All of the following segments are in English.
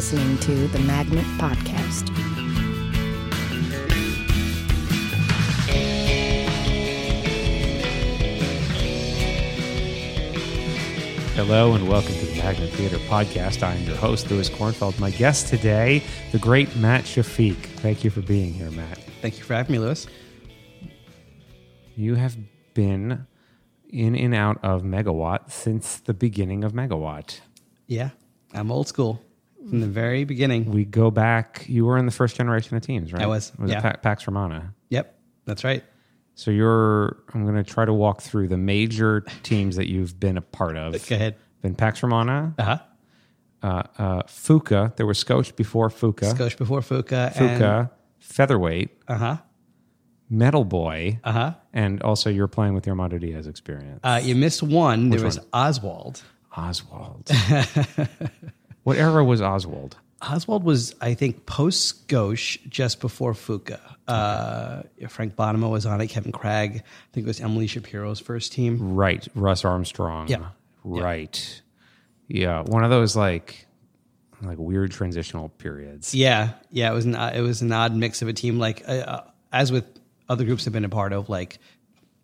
You're listening to the Magnet Podcast. Hello and welcome to the Magnet Theater Podcast. I am your host, Lewis Kornfeld. My guest today, the great Matt Shafiq. Thank you for being here, Matt. Thank you for having me, Lewis. You have been in and out of Megawatt since the beginning of Megawatt. Yeah, I'm old school from the very beginning. We go back, you were in the first generation of teams, right? I was, Was yeah. it Pax Romana? Yep, that's right. So you're, I'm going to try to walk through the major teams that you've been a part of. Go ahead. Been Pax Romana, Uh huh. uh, uh, Fuka. There was Scotch before Fuka. Coach before Fuka. Fuka, Featherweight, Uh huh. Metal Boy, Uh huh. and also you're playing with your Armando Diaz experience. Uh, you missed one. there was one? Oswald. Oswald. what era was Oswald? Oswald was, I think, post Gauche, just before Fuka. Uh, Frank Bonomo was on it. Kevin Craig. I think it was Emily Shapiro's first team. Right, Russ Armstrong. Yeah. Right. Yeah, one of those like like weird transitional periods. Yeah, yeah. It was an it was an odd mix of a team. Like uh, uh, as with other groups I've been a part of, like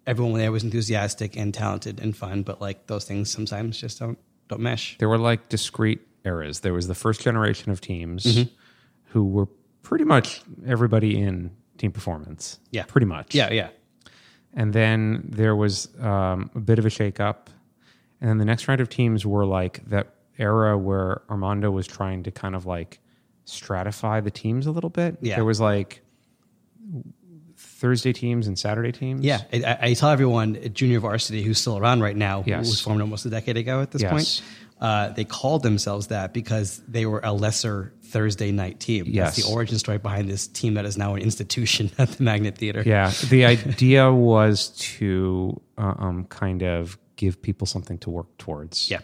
everyone there was enthusiastic and talented and fun, but like those things sometimes just don't don't mesh. There were like discrete eras. There was the first generation of teams Mm-hmm. who were pretty much everybody in team performance. Yeah. Pretty much. Yeah, yeah. And then there was um, a bit of a shakeup. And then the next round of teams were like that era where Armando was trying to kind of like stratify the teams a little bit. Yeah. There was like Thursday teams and Saturday teams. Yeah, I, I- tell everyone at junior varsity who's still around right now, who Yes. was formed almost a decade ago at this Yes. point, uh, they called themselves that because they were a lesser Thursday night team. Yes. That's the origin story behind this team that is now an institution at the Magnet Theater. Yeah. The idea was to um, kind of give people something to work towards. Yeah.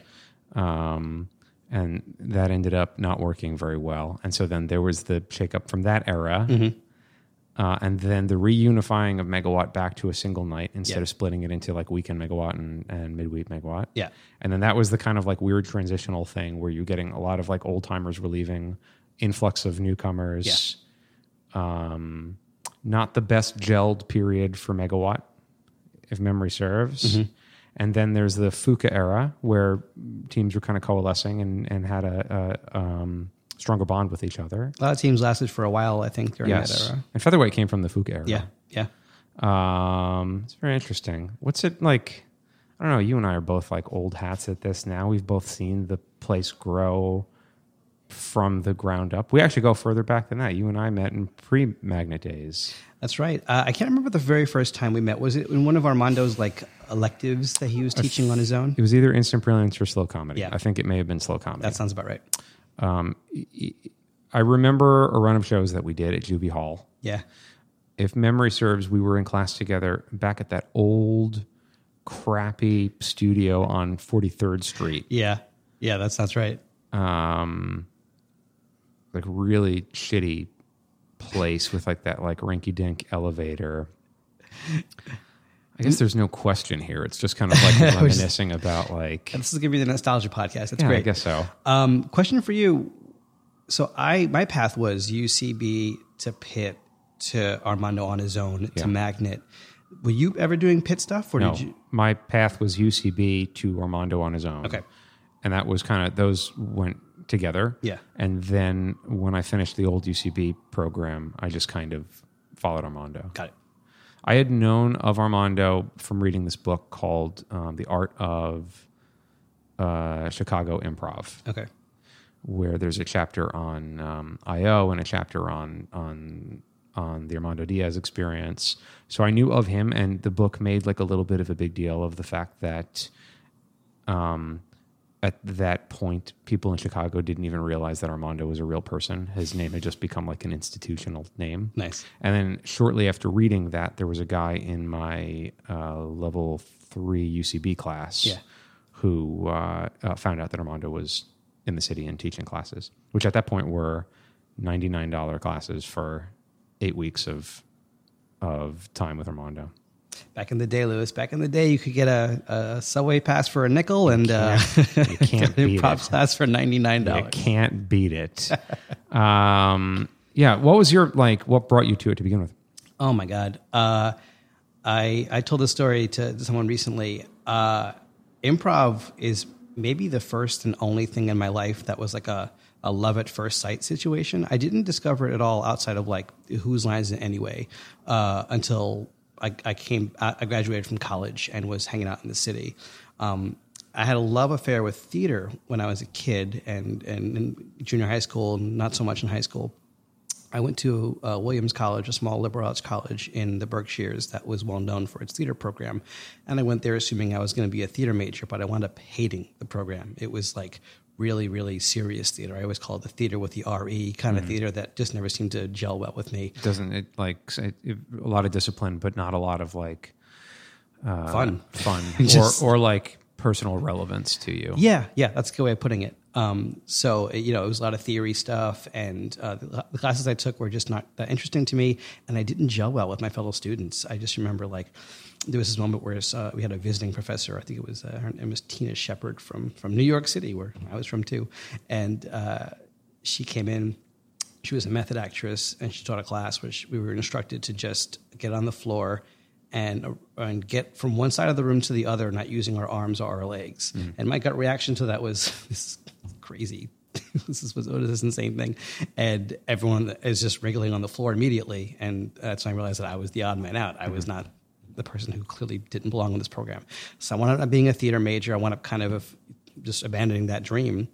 Um, and that ended up not working very well. And so then there was the shakeup from that era. Mm-hmm. Uh, and then the reunifying of Megawatt back to a single night instead Yeah. of splitting it into like weekend Megawatt and, and midweek Megawatt. Yeah. And then that was the kind of like weird transitional thing where you're getting a lot of like old timers relieving, influx of newcomers. Yeah. Um, not the best gelled period for Megawatt, if memory serves. Mm-hmm. And then there's the Fuka era where teams were kind of coalescing and, and had a, a um, stronger bond with each other. A lot of teams lasted for a while, I think, during that era. And Featherweight came from the Fuka era. Yeah, yeah. Um, it's very interesting. What's it like? I don't know. You and I are both like old hats at this now. We've both seen the place grow from the ground up. We actually go further back than that. You and I met in pre Magnet days. That's right. Uh, I can't remember the very first time we met. Was it in one of Armando's like electives that he was teaching on his own? It was either instant brilliance or slow comedy. Yeah. I think it may have been slow comedy. That sounds about right. I remember a run of shows that we did at Juby Hall. Yeah. If memory serves, we were in class together back at that old, crappy studio on 43rd Street. Yeah. Yeah, that sounds right. um like really shitty place with like that like rinky dink elevator. I guess there's no question here. It's just kind of like reminiscing about like This is to be the nostalgia podcast. That's yeah, great. I guess so. Um, question for you. So I my path was UCB to Pit to Armando on his own Yeah. to Magnet. Were you ever doing Pit stuff or No, did you? my path was UCB to Armando on his own. Okay. and that was kind of those went together. Yeah. and then when I finished the old UCB program, I just kind of followed Armando. Got it. I had known of Armando from reading this book called um, "The Art of uh, Chicago Improv," Okay. where there's a chapter on um, IO and a chapter on on on the Armando Diaz experience. So I knew of him, and the book made like a little bit of a big deal of the fact that um, at that point, people in Chicago didn't even realize that Armando was a real person. His name had just become like an institutional name. Nice. And then shortly after reading that, there was a guy in my uh, level three UCB class Yeah. who uh, uh, found out that Armando was in the city and teaching classes, which at that point were $99 classes for eight weeks of, of time with Armando. Back in the day, Lewis. Back in the day, you could get a, a subway pass for a nickel and uh, You can't beat improv it. class for ninety nine You dollars. can't beat it. um, yeah. What was your like? What brought you to it to begin with? Oh my god! Uh, I I told this story to, someone recently. Uh, improv is maybe the first and only thing in my life that was like a a love at first sight situation. I didn't discover it at all outside of like whose lines in anyway uh, until I, I came. I graduated from college and was hanging out in the city. Um, I had a love affair with theater when I was a kid and, and in junior high school, not so much in high school. I went to uh, Williams College, a small liberal arts college in the Berkshires that was well known for its theater program. And I went there assuming I was going to be a theater major, but I wound up hating the program. It was like really, really serious theater. I always call it the theater with the RE kind of theater that just never seemed to gel well with me. Doesn't it like say, it, a lot of discipline, but not a lot of like uh, Fun. fun, Just- or or like personal relevance to you? Yeah, yeah, that's a good way of putting it. Um, so you know, it was a lot of theory stuff, and uh, the, the classes I took were just not that interesting to me, and I didn't gel well with my fellow students. I just remember like there was this moment where uh, we had a visiting professor. I think it was uh, her name was Tina Shepard from from New York City, where I was from too, and uh, she came in. She was a method actress, and she taught a class which we were instructed to just get on the floor and and get from one side of the room to the other, not using our arms or our legs. And my gut reaction to that was, "This is crazy. this is what is this insane thing?" And everyone is just wriggling on the floor immediately. And that's when I realized that I was the odd man out. I was not the person who clearly didn't belong in this program. So I wound up being a theater major. I wound up kind of just abandoning that dream.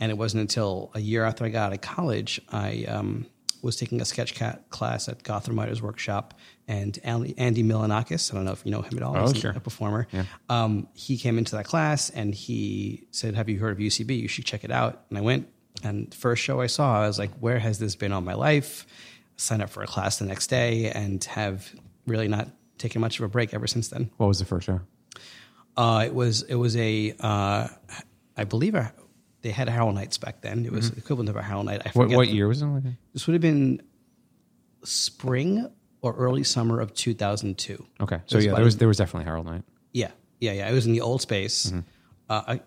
And it wasn't until a year after I got out of college, I um, was taking a sketch cat class at Gotham Writers Workshop, and Andy, Milonakis, I don't know if you know him at all, Oh, he's sure. a performer. Um, he came into that class and he said, "Have you heard of UCB? You should check it out." And I went, and first show I saw, I was like, "Where has this been all my life?" Sign up for a class the next day, and have really not taken much of a break ever since then. What was the first show? Uh, it was it was a uh, I believe a, they had Harold Nights back then. It was equivalent of a Harold Night. I Mm-hmm. What what year was it? Like? This would have been spring or early summer of 2002. Okay, so yeah, there was there was definitely Harold Night. yeah, yeah, yeah. It was in the old space. Mm-hmm. Uh, I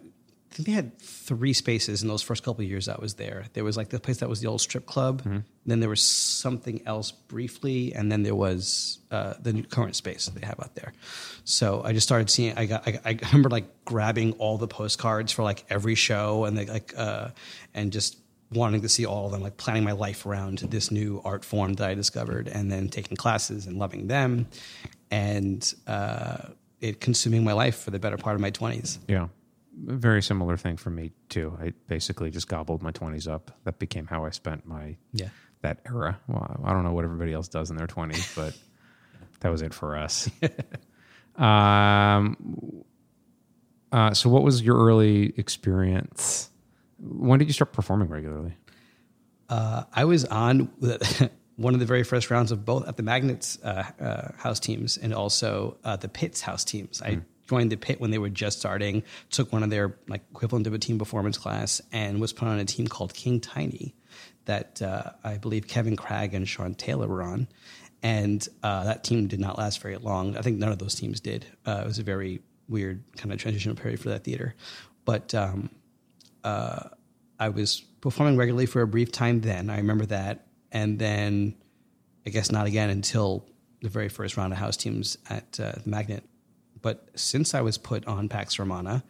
think they had three spaces in those first couple of years I was there. There was like the place that was the old strip club. Mm-hmm. Then there was something else briefly, and then there was uh, the new current space that they have out there. So I just started seeing. I got. I, I remember like grabbing all the postcards for like every show, and they like uh, and just wanting to see all of them, like planning my life around this new art form that I discovered, and then taking classes and loving them, and uh, it consuming my life for the better part of my twenties. Yeah. Very similar thing for me too. I basically just gobbled my twenties up. That became how I spent my Yeah. that era. Well, I don't know what everybody else does in their twenties, but that was it for us. um, uh, so, what was your early experience? When did you start performing regularly? Uh, I was on one of the very first rounds of both at the Magnets uh, uh, house teams and also uh, the Pits house teams. I joined the Pit when they were just starting, took one of their like equivalent of a team performance class, and was put on a team called King Tiny that uh, I believe Kevin Cragg and Sean Taylor were on. And uh, that team did not last very long. I think none of those teams did. Uh, it was a very weird kind of transitional period for that theater. But um, uh, I was performing regularly for a brief time then. I remember that. And then I guess not again until the very first round of house teams at uh, the Magnet. But since I was put on Pax Romana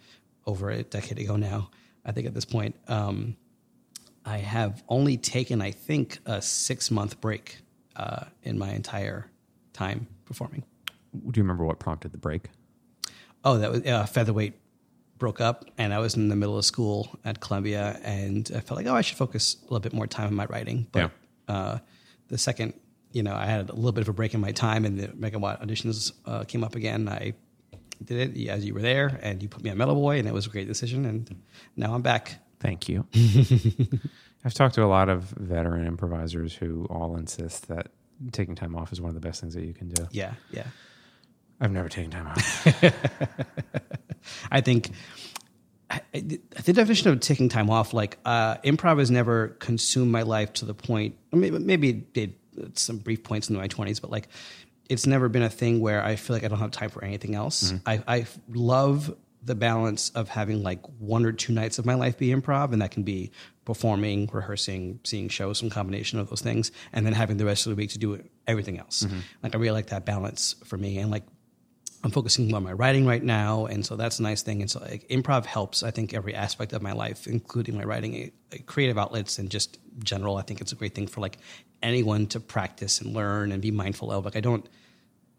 over a decade ago now, I think at this point, um, I have only taken, I think, a six month break uh, in my entire time performing. Do you remember what prompted the break? Oh, that was uh, featherweight broke up, and I was in the middle of school at Columbia, and I felt like, oh, I should focus a little bit more time on my writing. But uh, the second, you know, I had a little bit of a break in my time, and the Megawatt auditions uh, came up again. I did it as you were there, and you put me on Metal Boy, and it was a great decision. And now I'm back. Thank you. I've talked to a lot of veteran improvisers who all insist that taking time off is one of the best things that you can do. Yeah, yeah. I've never taken time off. I think I- I- the definition of taking time off, like uh, improv, has never consumed my life to the point. I mean, maybe it did at some brief points in my twenties, but like it's never been a thing where I feel like I don't have time for anything else. I, I love the balance of having like one or two nights of my life be improv, and that can be performing, rehearsing, seeing shows, some combination of those things, and then having the rest of the week to do everything else. Like I really like that balance for me, and like I'm focusing more on my writing right now, and so that's a nice thing. And so like improv helps, I think, every aspect of my life, including my writing, uh, creative outlets, and just general. I think it's a great thing for like anyone to practice and learn and be mindful of. Like I don't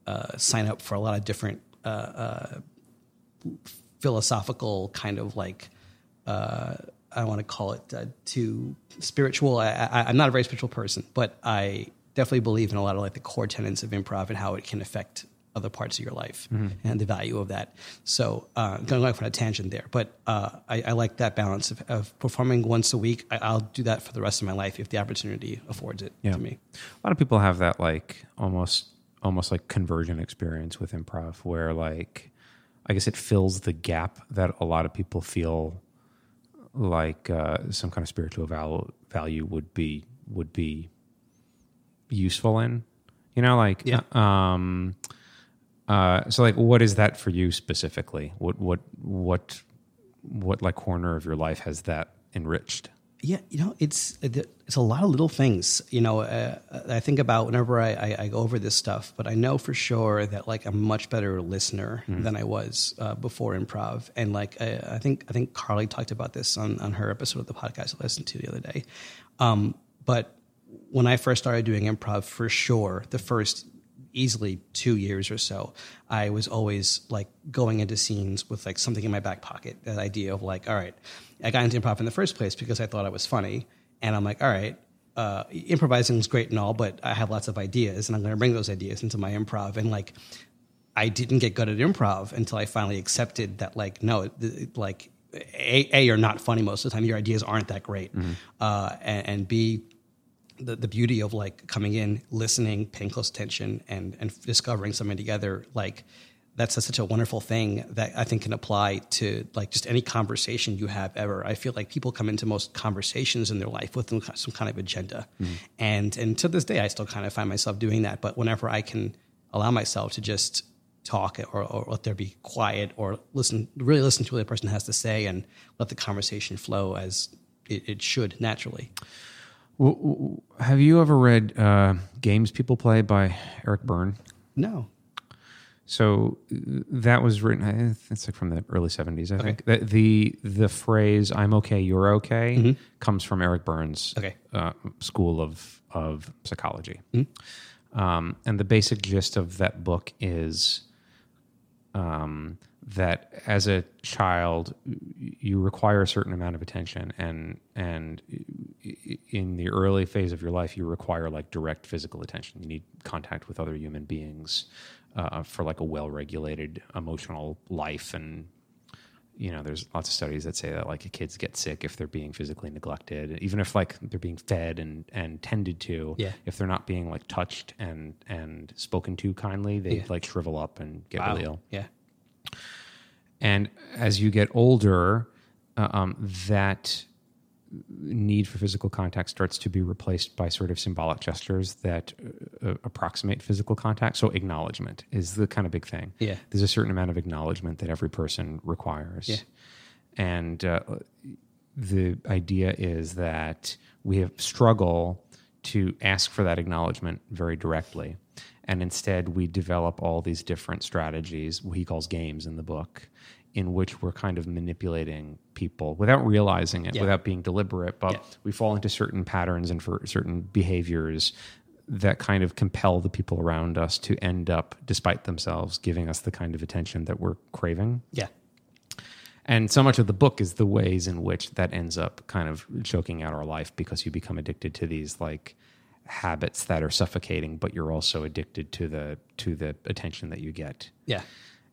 uh, sign up for a lot of different uh, uh, philosophical kind of like uh, I want to call it uh, too spiritual. I, I'm not a very spiritual person, but I definitely believe in a lot of like the core tenets of improv and how it can affect other parts of your life and the value of that. So uh, going off on a tangent there, but uh, I, I like that balance of, of performing once a week. I, I'll do that for the rest of my life if the opportunity affords it Yeah. to me. A lot of people have that like almost almost like conversion experience with improv where like I guess it fills the gap that a lot of people feel like uh, some kind of spiritual val- value would be would be useful in. You know, like Yeah. um uh so like what is that for you specifically? What what what what like corner of your life has that enriched? Yeah, you know, it's it's a lot of little things. You know, uh, I think about whenever I, I, I go over this stuff, but I know for sure that like I'm a much better listener than I was uh, before improv. And like I, I think I think Carly talked about this on on her episode of the podcast I listened to the other day. Um, but when I first started doing improv, for sure, the first easily two years or so, I was always like going into scenes with like something in my back pocket. That idea of like, all right, I got into improv in the first place because I thought I was funny, and I'm like, all right, uh, improvising is great and all, but I have lots of ideas, and I'm going to bring those ideas into my improv. And like, I didn't get good at improv until I finally accepted that like, no, it- like. A, a, you're not funny most of the time. Your ideas aren't that great, uh, and, and B, the, the beauty of like coming in, listening, paying close attention, and and discovering something together, like that's a, such a wonderful thing that I think can apply to like just any conversation you have ever. I feel like people come into most conversations in their life with some, kind of agenda, mm-hmm. and and to this day, I still kind of find myself doing that. But whenever I can allow myself to just talk or, or let there be quiet or listen, really listen to what the person has to say, and let the conversation flow as it, it should naturally. Have you ever read uh, Games People Play by Eric Berne? No. So uh, that was written. I- It's like from the early seventies, I think. The, the the phrase "I'm okay, you're okay" comes from Eric Berne's Okay. uh, school of of psychology, um, and the basic gist of that book is um, that as a child you require a certain amount of attention, and and in the early phase of your life, you require like direct physical attention. You need contact with other human beings uh, for like a well-regulated emotional life and you know there's lots of studies that say that like kids get sick if they're being physically neglected even if like they're being fed and and tended to Yeah. if they're not being like touched and and spoken to kindly they Yeah. like shrivel up and get really ill Yeah. And as you get older, uh, um, that need for physical contact starts to be replaced by sort of symbolic gestures that uh, uh, approximate physical contact. So acknowledgement is the kind of big thing. Yeah. There's a certain amount of acknowledgement that every person requires. Yeah. And uh, the idea is that we have struggle to ask for that acknowledgement very directly. And instead, we develop all these different strategies, what he calls games in the book, in which we're kind of manipulating people without realizing it, Yeah. without being deliberate. But Yeah. we fall into certain patterns and for certain behaviors that kind of compel the people around us to end up, despite themselves, giving us the kind of attention that we're craving. Yeah. And so much of the book is the ways in which that ends up kind of choking out our life because you become addicted to these like habits that are suffocating, but you're also addicted to the to the attention that you get. Yeah.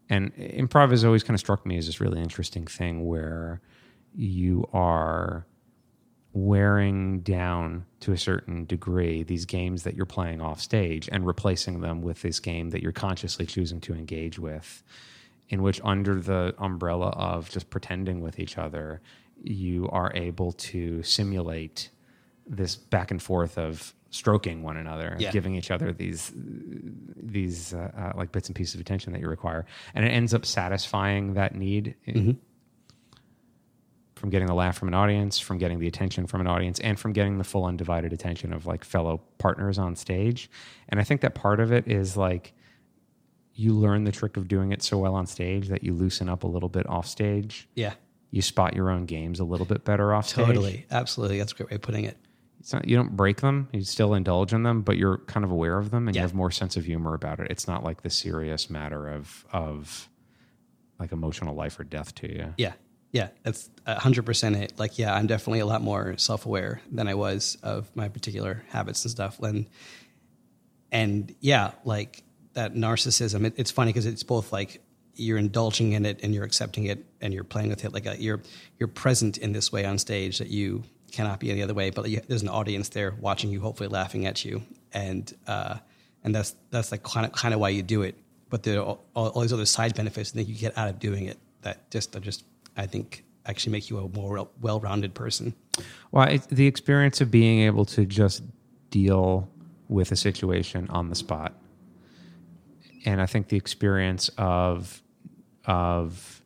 And improv has always kind of struck me as this really interesting thing where you are wearing down to a certain degree these games that you're playing off stage and replacing them with this game that you're consciously choosing to engage with in which under the umbrella of just pretending with each other you are able to simulate this back and forth of stroking one another, Yeah. giving each other these these uh, uh, like bits and pieces of attention that you require, and it ends up satisfying that need in- from getting the laugh from an audience, from getting the attention from an audience, and from getting the full undivided attention of like fellow partners on stage. And I think that part of it is like you learn the trick of doing it so well on stage that you loosen up a little bit off stage. Yeah, You spot your own games a little bit better off stage. totally, absolutely. That's a great way of putting it. Not, you don't break them. You still indulge in them, but you're kind of aware of them and Yeah. you have more sense of humor about it. It's not like the serious matter of of like emotional life or death to you. Yeah, yeah, that's hundred percent it. Like, yeah, I'm definitely a lot more self aware than I was of my particular habits and stuff. And and yeah, like that narcissism. It, it's funny because it's both like you're indulging in it and you're accepting it and you're playing with it. Like a, you're you're present in this way on stage that you cannot be any other way. But you, there's an audience there watching you, hopefully laughing at you, and uh, and that's that's like kind of kind of why you do it. But there are all, all these other side benefits that you get out of doing it that just are just I think actually make you a more well-rounded person. Well, the experience of being able to just deal with a situation on the spot, and I think the experience of of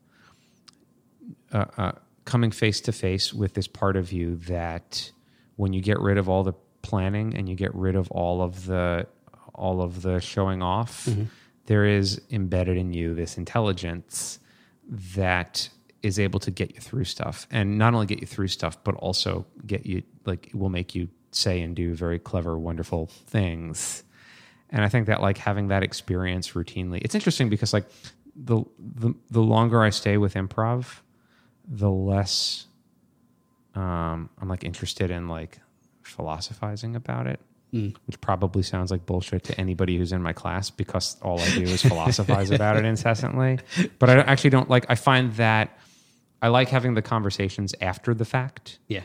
uh, uh, coming face to face with this part of you that when you get rid of all the planning and you get rid of all of the all of the showing off, mm-hmm. there is embedded in you this intelligence that is able to get you through stuff and not only get you through stuff but also get you like will make you say and do very clever wonderful things. And i think that like having that experience routinely it's interesting because like the the, the longer i stay with improv the less um i'm like interested in like philosophizing about it which probably sounds like bullshit to anybody who's in my class because all I do is philosophize about it incessantly. But I don't- actually don't like. I find that I like having the conversations after the fact. Yeah.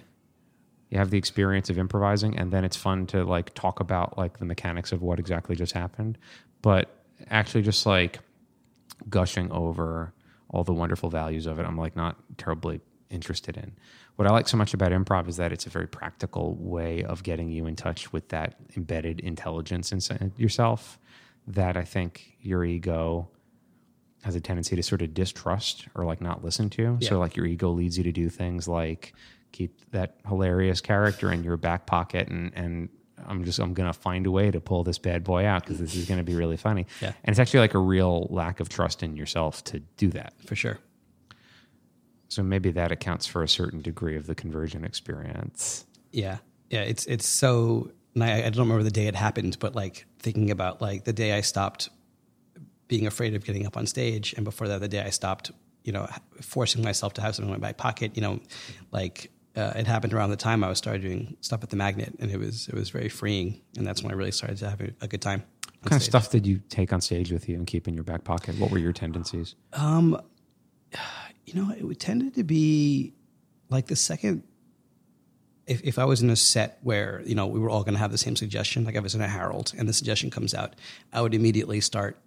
You have the experience of improvising, and then it's fun to like talk about like the mechanics of what exactly just happened. But actually, just like gushing over all the wonderful values of it, I'm like not terribly interested in. What I like so much about improv is that it's a very practical way of getting you in touch with that embedded intelligence inside yourself that I think your ego has a tendency to sort of distrust or like not listen to. Yeah. So like your ego leads you to do things like keep that hilarious character in your back pocket and and I'm just I'm gonna find a way to pull this bad boy out because this is gonna be really funny. Yeah. And it's actually like a real lack of trust in yourself to do that. For sure. So maybe that accounts for a certain degree of the conversion experience. Yeah, yeah. It's it's so. And I, I don't remember the day it happened, but like thinking about like the day I stopped being afraid of getting up on stage, and before that, the day I stopped, you know, forcing myself to have something in my back pocket. You know, like uh, it happened around the time I was started doing stuff at the Magnet, and it was it was very freeing, and that's when I really started to have a, good time. What kind of stuff did you take on stage with you and keep in your back pocket? What were your tendencies? you know, it tended to be like the second. If, if I was in a set where you know we were all going to have the same suggestion, like I was in a Harold and the suggestion comes out, I would immediately start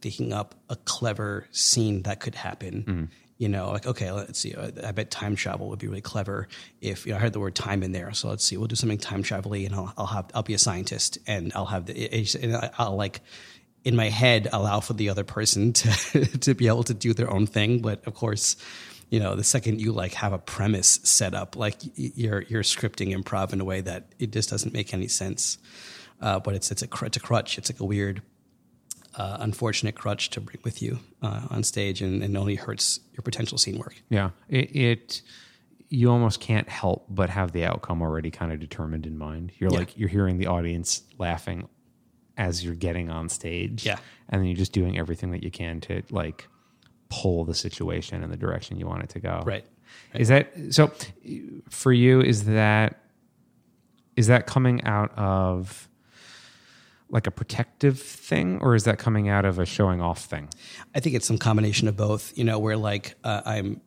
thinking up a clever scene that could happen. You know, like okay, let's see. uh, I bet time travel would be really clever if you know I heard the word time in there. So let's see, we'll do something time travel-y and I'll, I'll have I'll be a scientist and I'll have the and I'll like in my head allow for the other person to to be able to do their own thing but of course you know the second you like have a premise set up like you're you're scripting improv in a way that it just doesn't make any sense uh, but it's it's a it's a crutch it's like a weird uh, unfortunate crutch to bring with you uh, on stage and, and only hurts your potential scene work Yeah, it, it you almost can't help but have the outcome already kind of determined in mind. You're Yeah. like you're hearing the audience laughing as you're getting on stage. Yeah. and then you're just doing everything that you can to like pull the situation in the direction you want it to go. right Is that so? For you, is that is that coming out of like a protective thing, or is that coming out of a showing off thing? I think it's some combination of both. You know, where like uh, I'm,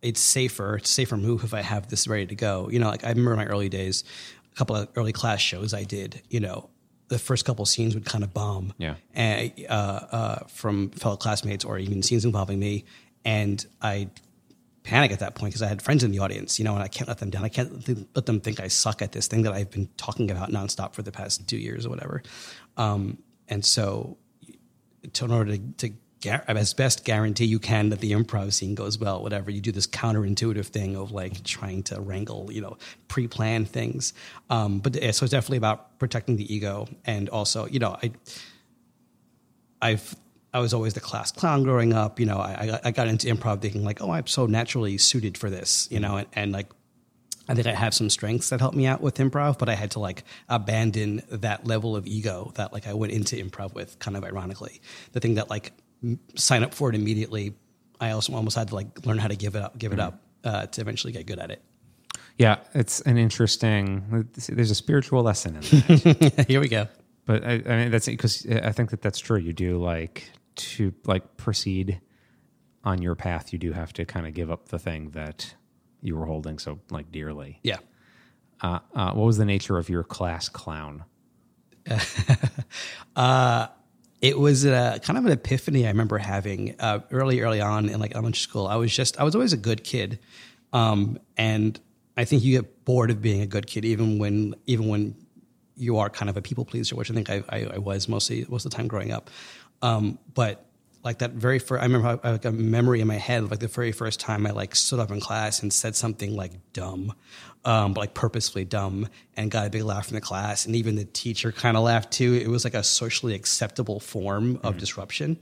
it's safer. It's safer move if I have this ready to go. You know, like I remember my early days, a couple of early class shows I did. You know, the first couple scenes would kind of bomb. Yeah. And, uh, uh, from fellow classmates or even scenes involving me, and I panic at that point because I had friends in the audience, you know, and I can't let them down. I can't let them think I suck at this thing that I've been talking about nonstop for the past two years or whatever. Um, and so, to, in order to, to as best guarantee you can that the improv scene goes well, whatever you do this counterintuitive thing of like trying to wrangle, you know, pre-plan things. Um, but so it's definitely about protecting the ego and also, you know, I, I've I was always the class clown growing up. You know, I, I got into improv thinking like, oh, I'm so naturally suited for this. You know, and, and like I think I have some strengths that help me out with improv, but I had to like abandon that level of ego that like I went into improv with, kind of ironically. The thing that like m- sign up for it immediately, I also almost had to like learn how to give it up, give it up uh, to eventually get good at it. Yeah, it's an interesting. There's a spiritual lesson in that. Here we go. but I, I mean, that's because I think that that's true. You do like to like proceed on your path. You do have to kind of give up the thing that you were holding so like dearly. Yeah. Uh, uh, what was the nature of your class clown? uh, it was a, kind of an epiphany I remember having uh, early, early on in like elementary school. I was just, I was always a good kid, um, and I think you get bored of being a good kid even when, even when you are kind of a people pleaser, which I think I, I, I was mostly most of the time growing up. Um, but like that very first, I remember I, like a memory in my head of like the very first time I like stood up in class and said something like dumb, um, but like purposefully dumb, and got a big laugh from the class, and even the teacher kind of laughed too. It was like a socially acceptable form of disruption,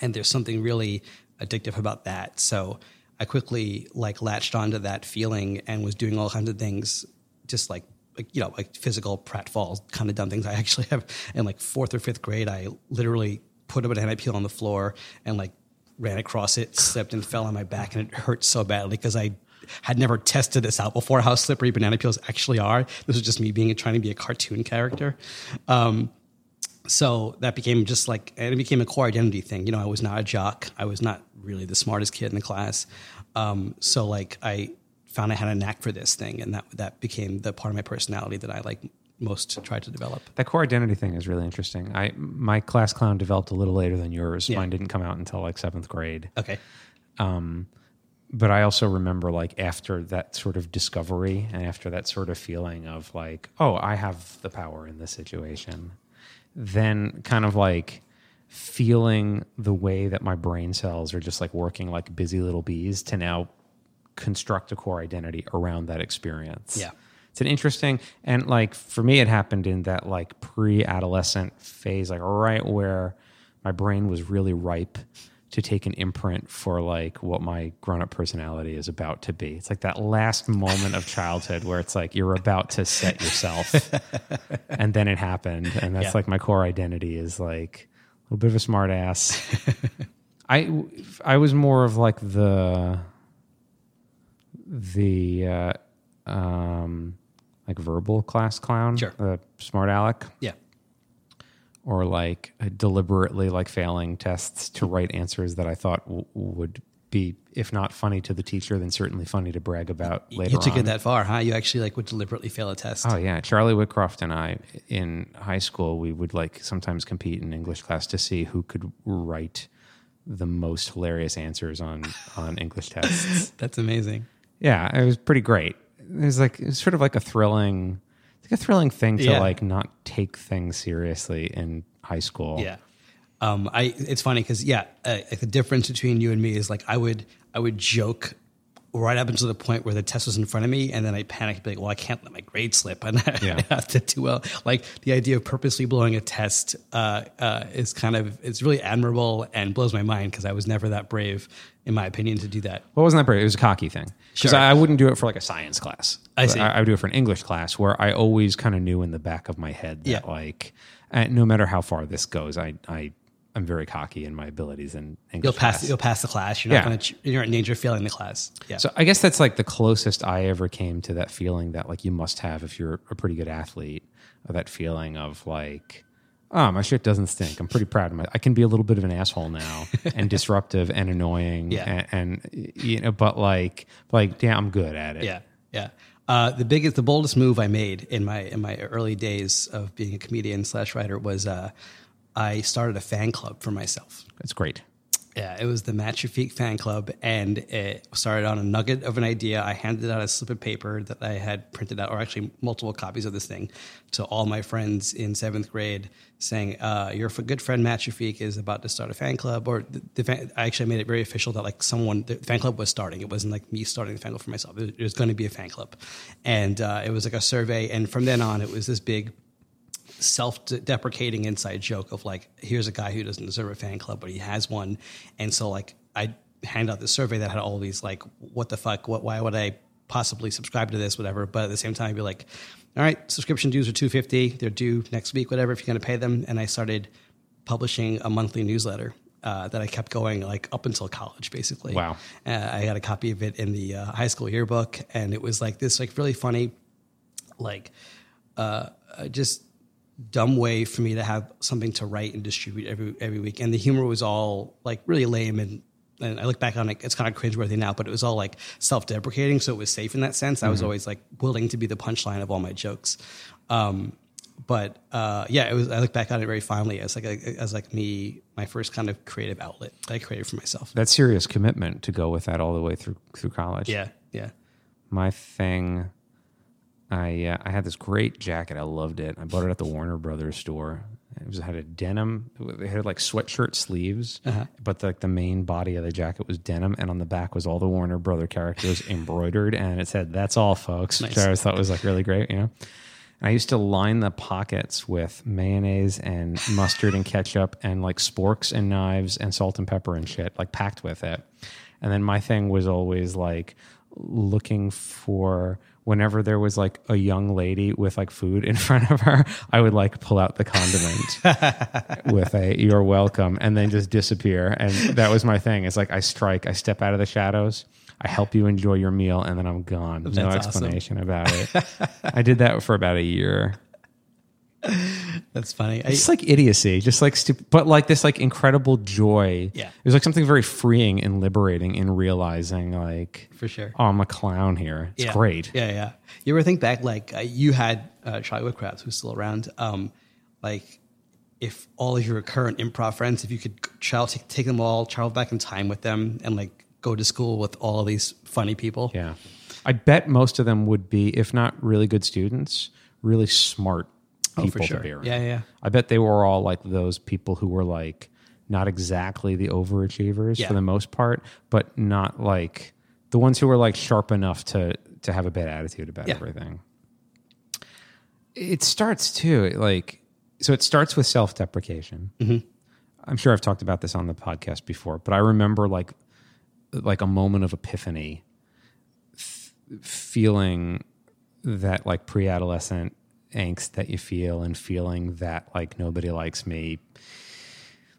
and there's something really addictive about that. So I quickly like latched onto that feeling and was doing all kinds of things, just like like you know like physical pratfalls kind of dumb things. I actually have in like fourth or fifth grade. I literally put a banana peel on the floor and like ran across it, slipped and fell on my back, and it hurt so badly because I had never tested this out before how slippery banana peels actually are. This was just me being trying to be a cartoon character. Um, so that became just like and it became a core identity thing you know i was not a jock i was not really the smartest kid in the class um, so like i found i had a knack for this thing and that that became the part of my personality that i like most try to develop That core identity thing is really interesting. I my class clown developed a little later than yours. Yeah. Mine didn't come out until like seventh grade. okay um, but I also remember like after that sort of discovery and after that sort of feeling of like, oh, I have the power in this situation, then kind of like feeling the way that my brain cells are just like working like busy little bees to now construct a core identity around that experience. Yeah. It's an interesting and like for me it happened in that like pre-adolescent phase like right where my brain was really ripe to take an imprint for like what my grown-up personality is about to be. It's like that last moment of childhood where it's like you're about to set yourself and then it happened and that's Yeah. like my core identity is like a little bit of a smart ass. I I was more of like the the uh, um, like verbal class clown, Sure. the smart aleck, yeah or like deliberately like failing tests to write answers that I thought w- would be, if not funny to the teacher, then certainly funny to brag about later you took on. it that far huh you actually like would deliberately fail a test Oh yeah, Charlie Whitcroft and I in high school we would like sometimes compete in English class to see who could write the most hilarious answers on on English tests. that's amazing yeah, it was pretty great. Was like it was sort of like a thrilling, it's like a thrilling thing to Yeah. like not take things seriously in high school. Yeah. Um, I it's funny because yeah, uh, like the difference between you and me is like I would I would joke right up until the point where the test was in front of me, and then I panicked, be like, "Well, I can't let my grade slip, and Yeah. I have to do well." Like the idea of purposely blowing a test uh, uh, is kind of it's really admirable and blows my mind because I was never that brave, in my opinion, to do that. Well, wasn't that brave? It was a cocky thing. Because Sure. I, I wouldn't do it for like a science class. I see. I, I would do it for an English class where I always kind of knew in the back of my head that Yeah. like, uh, no matter how far this goes, I I I'm very cocky in my abilities and. You'll pass. class. You'll pass the class. You're not Yeah. going to. You're in danger of failing the class. Yeah. So I guess that's like the closest I ever came to that feeling that like you must have if you're a pretty good athlete, that feeling of like, oh, my shit doesn't stink. I'm pretty proud of my. I can be a little bit of an asshole now and disruptive and annoying. Yeah. And, and you know, but like, like, yeah, I'm good at it. Yeah, yeah. Uh, the biggest, the boldest move I made in my in my early days of being a comedian slash writer was uh, I started a fan club for myself. That's great. Yeah, it was the Match Your Feet fan club, and it started on a nugget of an idea. I handed out a slip of paper that I had printed out, or actually multiple copies of this thing, to all my friends in seventh grade, saying, uh, "Your good friend Feet is about to start a fan club." Or the, the fan, I actually made it very official that like someone the fan club was starting. It wasn't like me starting the fan club for myself. It was, was going to be a fan club, and uh, it was like a survey. And from then on, it was this big self-deprecating inside joke of like, here's a guy who doesn't deserve a fan club, but he has one, and so like I hand out this survey that had all these like, what the fuck, what, why would I possibly subscribe to this, whatever. But at the same time, I'd be like, all right, subscription dues are two fifty, they're due next week, whatever. If you're going to pay them, and I started publishing a monthly newsletter. Uh, that I kept going like up until college, basically. Wow. Uh, I had a copy of it in the uh, high school yearbook, and it was like this, like really funny, like uh, just dumb way for me to have something to write and distribute every every week. And the humor was all like really lame and. And I look back on it, it's kind of cringeworthy now, but it was all like self deprecating. So it was safe in that sense. I was always like willing to be the punchline of all my jokes. Um, but uh, yeah, it was. I look back on it very fondly as like a, as like me, my first kind of creative outlet that I created for myself. That's serious commitment to go with that all the way through through college. Yeah, yeah. my thing i uh, i had this great jacket. I loved it. I bought it at the warner brothers store. It was it had a denim it had like sweatshirt sleeves Uh-huh. but like the main body of the jacket was denim and on the back was all the warner brother characters embroidered and it said that's all folks which i always thought was like really great you know? And I used to line the pockets with mayonnaise and mustard and ketchup and like sporks and knives and salt and pepper and shit, like packed with it. And then my thing was always like looking for whenever there was like a young lady with like food in front of her, I would like pull out the condiment with a you're welcome and then just disappear. And that was my thing. It's like I strike, I step out of the shadows. I help you enjoy your meal and then I'm gone. no That's awesome. explanation about it. I did that for about a year. That's funny. I, It's like idiocy, just like stupid, but like this like incredible joy. Yeah. There's like something very freeing and liberating in realizing like, for sure. oh, I'm a clown here. It's Yeah. great. Yeah, yeah. You ever think back, like uh, you had uh, Charlie Woodcraft, who's still around. Um, like, if all of your current improv friends, if you could travel, take, take them all, travel back in time with them, and like go to school with all of these funny people. Yeah. I bet most of them would be, if not really good students, really smart Oh, people for sure. to be around. Yeah, yeah. I bet they were all like those people who were like not exactly the overachievers Yeah. for the most part, but not like the ones who were like sharp enough to to have a bad attitude about Yeah. everything. It starts too like so it starts with self-deprecation. Mm-hmm. I'm sure I've talked about this on the podcast before, but I remember like like a moment of epiphany f- feeling that like pre-adolescent angst that you feel and feeling that like nobody likes me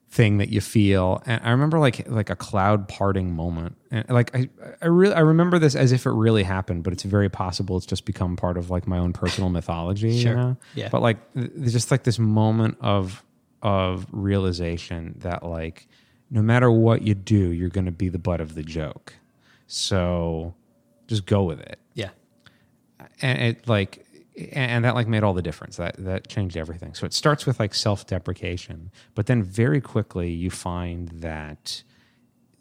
thing that you feel and i remember like like a cloud parting moment and like i i really i remember this as if it really happened but it's very possible it's just become part of like my own personal mythology Sure. you know Yeah. but like there's just like this moment of of realization that like no matter what you do you're going to be the butt of the joke so just go with it Yeah. and it like and that like made all the difference. That that changed everything. So it starts with like self-deprecation but then very quickly you find that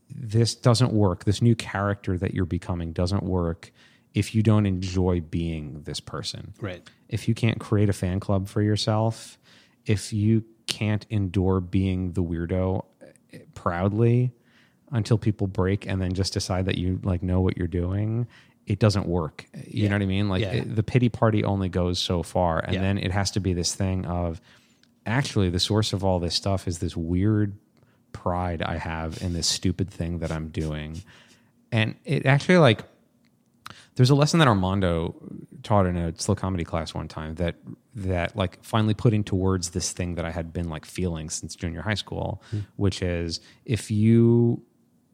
this doesn't work. This new character that you're becoming doesn't work if you don't enjoy being this person. Right. if you can't create a fan club for yourself if you can't endure being the weirdo eh, proudly until people break and then just decide that you like know what you're doing it doesn't work you Yeah. know what i mean like Yeah. it- the pity party only goes so far and Yeah. then it has to be this thing of actually the source of all this stuff is this weird pride i have in this stupid thing that i'm doing and it actually like there's a lesson that Armando taught in a slow comedy class one time that that like finally put into words this thing that I had been like feeling since junior high school, hmm. which is if you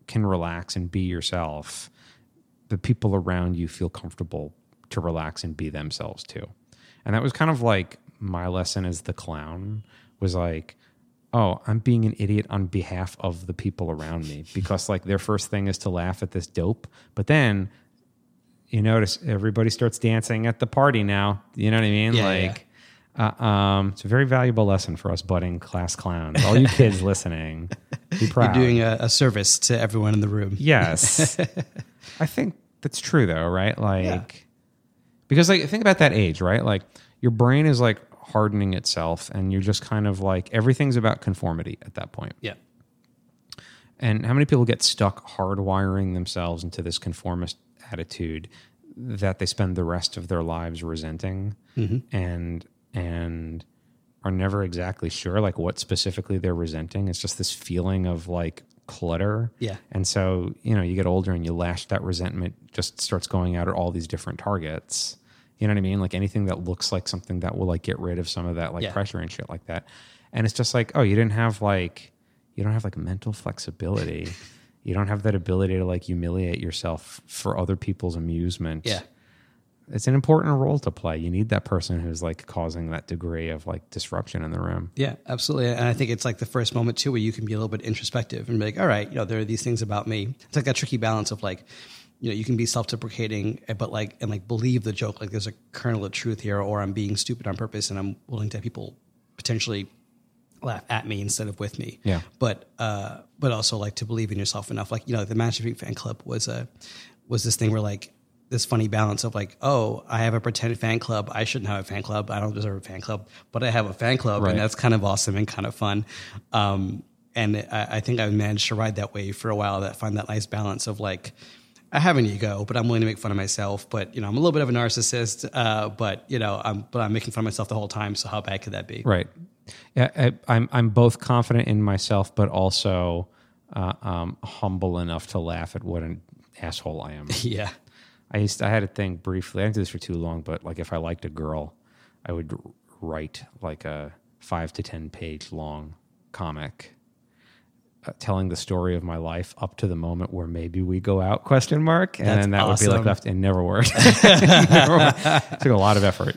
can relax and be yourself, the people around you feel comfortable to relax and be themselves too. And that was kind of like my lesson as the clown was like, oh, I'm being an idiot on behalf of the people around me because like their first thing is to laugh at this dope, but then you notice everybody starts dancing at the party now. You know what I mean? Yeah, like Uh, um, it's a very valuable lesson for us budding class clowns. All you kids listening, be proud. You're doing a, a service to everyone in the room. Yes. I think that's true though, right? Like because like think about that age, right? Like your brain is like hardening itself and you're just kind of like everything's about conformity at that point. Yeah. And how many people get stuck hardwiring themselves into this conformist attitude that they spend the rest of their lives resenting mm-hmm. and and are never exactly sure like what specifically they're resenting. It's just this feeling of like clutter. Yeah. And so, you know, you get older and you lash that resentment just starts going out at all these different targets. You know what I mean? Like anything that looks like something that will like get rid of some of that like Yeah. pressure and shit like that. And it's just like, oh, you didn't have like you don't have like mental flexibility. you don't have that ability to like humiliate yourself for other people's amusement. Yeah. It's an important role to play. You need that person who's like causing that degree of like disruption in the room. Yeah, absolutely. And I think it's like the first moment too where you can be a little bit introspective and be like, all right, you know, there are these things about me. It's like that tricky balance of like, you know, you can be self-deprecating, eh, but like, and like believe the joke, like there's a kernel of truth here, or I'm being stupid on purpose and I'm willing to have people potentially laugh at me instead of with me. Yeah. But uh, but also like to believe in yourself enough. Like you know, the Master Feet fan club was a was this thing where like this funny balance of like, oh, I have a pretend fan club. I shouldn't have a fan club. I don't deserve a fan club, but I have a fan club, Right. and that's kind of awesome and kind of fun. Um, and I, I think I've managed to ride that wave for a while. That find that nice balance of like. I have an ego, but I'm willing to make fun of myself. But you know, I'm a little bit of a narcissist. Uh, but you know, I'm but I'm making fun of myself the whole time. So how bad could that be? Right. Yeah, I, I'm I'm both confident in myself, but also uh, um, humble enough to laugh at what an asshole I am. Yeah. I used I had a thing briefly. I didn't do this for too long, but like if I liked a girl, I would write like a five to ten page long comic uh, telling the story of my life up to the moment where maybe we go out question mark and That's then that would be like left and never worked. Never worked. Took a lot of effort.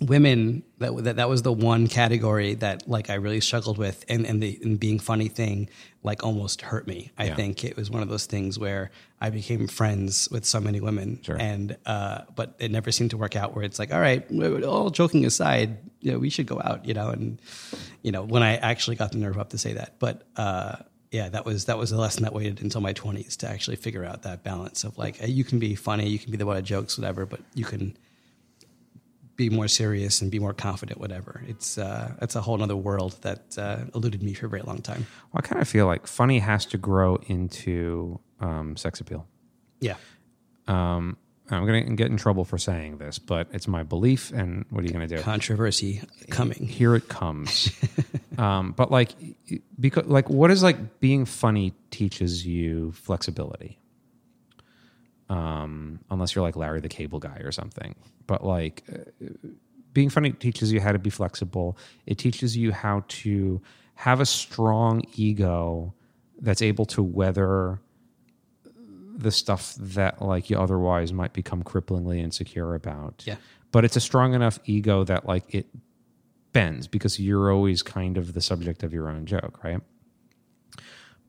Women that, that that was the one category that like I really struggled with and and the and being funny thing like almost hurt me. I Yeah. think it was one of those things where I became friends with so many women Sure. and uh but it never seemed to work out where it's like all right all joking aside you know we should go out you know and you know when I actually got the nerve up to say that but uh yeah, that was that was a lesson that waited until my twenties to actually figure out that balance of like you can be funny, you can be the butt of jokes, whatever, but you can be more serious and be more confident, whatever. It's uh, it's a whole other world that uh, eluded me for a very long time. Well, I kind of feel like funny has to grow into um, sex appeal. Yeah, Um, I'm going to get in trouble for saying this, but it's my belief. And what are you going to do? controversy coming. Here it comes. um, but like, because like, what is like being funny teaches you flexibility. Um, unless you're like Larry the Cable Guy or something. But like, uh, being funny teaches you how to be flexible. It teaches you how to have a strong ego that's able to weather the stuff that like you otherwise might become cripplingly insecure about. Yeah. But it's a strong enough ego that like it bends because you're always kind of the subject of your own joke, right?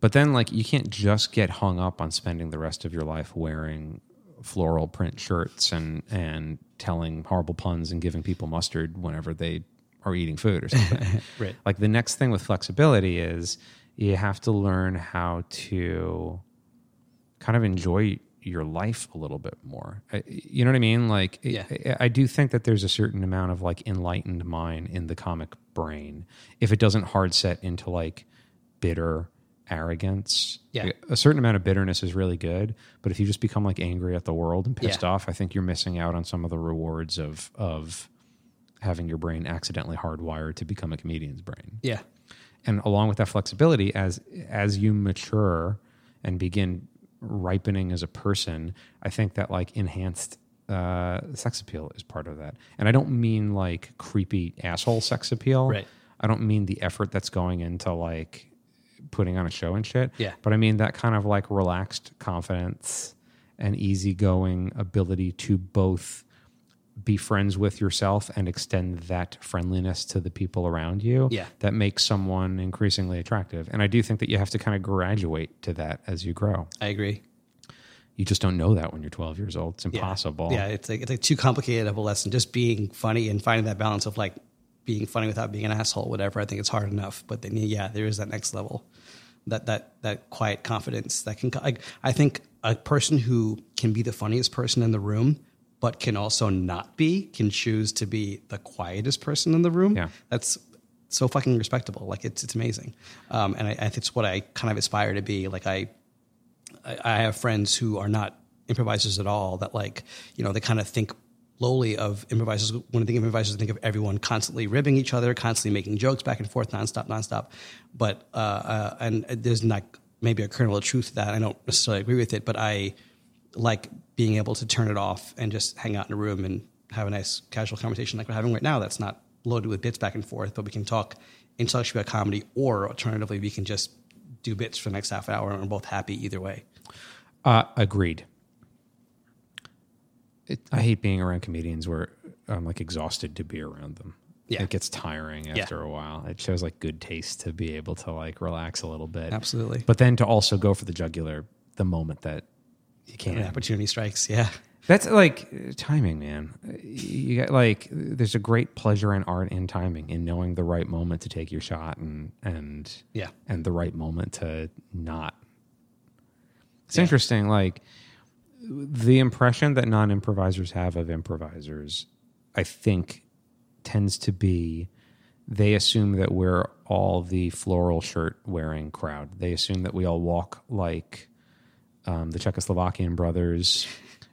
But then like you can't just get hung up on spending the rest of your life wearing floral print shirts and and telling horrible puns and giving people mustard whenever they are eating food or something. Right. Like the next thing with flexibility is you have to learn how to kind of enjoy your life a little bit more. I- You know what I mean? Like, Yeah. I, I do think that there's a certain amount of like enlightened mind in the comic brain if it doesn't hard set into like bitter arrogance. Yeah. A certain amount of bitterness is really good, but if you just become like angry at the world and pissed Yeah. off, I think you're missing out on some of the rewards of of having your brain accidentally hardwired to become a comedian's brain Yeah, and along with that flexibility as as you mature and begin ripening as a person i think that like enhanced uh, sex appeal is part of that and i don't mean like creepy asshole sex appeal Right. i don't mean the effort that's going into like putting on a show and shit Yeah. but i mean that kind of like relaxed confidence and easygoing ability to both be friends with yourself and extend that friendliness to the people around you Yeah. that makes someone increasingly attractive. And I do think that you have to kind of graduate to that as you grow. I agree. You just don't know that when you're 12 years old. It's Yeah. impossible. Yeah, it's like it's like too complicated of a lesson. Just being funny and finding that balance of like being funny without being an asshole, whatever. I think it's hard enough, but then yeah, there is that next level, that that that quiet confidence that can. Like, I think a person who can be the funniest person in the room, but can also not be, can choose to be the quietest person in the room. Yeah. that's so fucking respectable. Like it's it's amazing, um, and I, I think it's what I kind of aspire to be. Like I I I have friends who are not improvisers at all that like you know they kind of think lowly of improvisers think of improvisers I think of everyone constantly ribbing each other constantly making jokes back and forth nonstop nonstop. But uh, uh, and there's not maybe a kernel of truth to that. I don't necessarily agree with it but I like being able to turn it off and just hang out in a room and have a nice casual conversation like we're having right now that's not loaded with bits back and forth but we can talk intellectually about comedy or alternatively we can just do bits for the next half hour and we're both happy either way. Uh, agreed. It, I hate being around comedians where I'm like exhausted to be around them. Yeah. It gets tiring after a while. It shows like good taste to be able to like relax a little bit. Absolutely. But then to also go for the jugular the moment that you can. An opportunity strikes. Yeah. That's like timing, man. You got like there's a great pleasure in art in timing, in knowing the right moment to take your shot and and Yeah. and the right moment to not. It's Yeah. interesting, like the impression that non-improvisers have of improvisers, I think, tends to be they assume that we're all the floral shirt wearing crowd. They assume that we all walk like um, the Czechoslovakian brothers,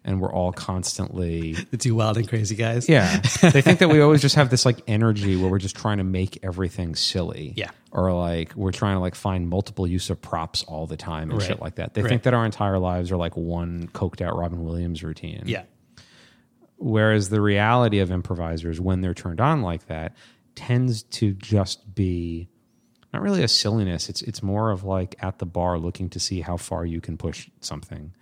and we're all constantly The two wild and crazy guys. yeah. they think that we always just have this like energy where we're just trying to make everything silly. Yeah. Or like we're trying to like find multiple use of props all the time and Right. shit like that. They Right. think that our entire lives are like one coked out Robin Williams routine. Yeah. Whereas the reality of improvisers when they're turned on like that tends to just be not really a silliness. It's it's more of like at the bar looking to see how far you can push something,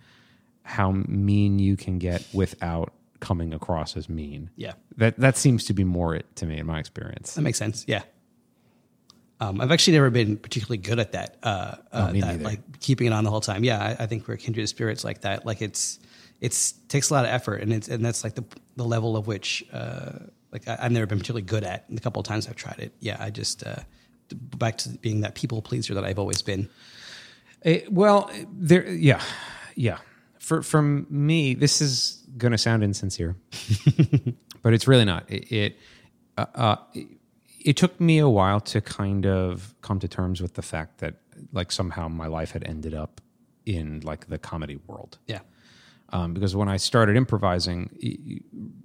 how mean you can get without coming across as mean. Yeah. That that seems to be more it to me in my experience. That makes sense. Yeah. Um, I've actually never been particularly good at that. Uh, uh, that, like keeping it on the whole time. Yeah, I, I think we're kindred spirits like that. Like it's it's takes a lot of effort, and it's and that's like the the level of which uh, like I, I've never been particularly good at. And the couple of times I've tried it, yeah, I just uh, back to being that people pleaser that I've always been. It- well, there, yeah, yeah. For from me, this is going to sound insincere, but it's really not. It it, uh, uh, it it took me a while to kind of come to terms with the fact that like somehow my life had ended up in like the comedy world. Yeah. um, because when I started improvising,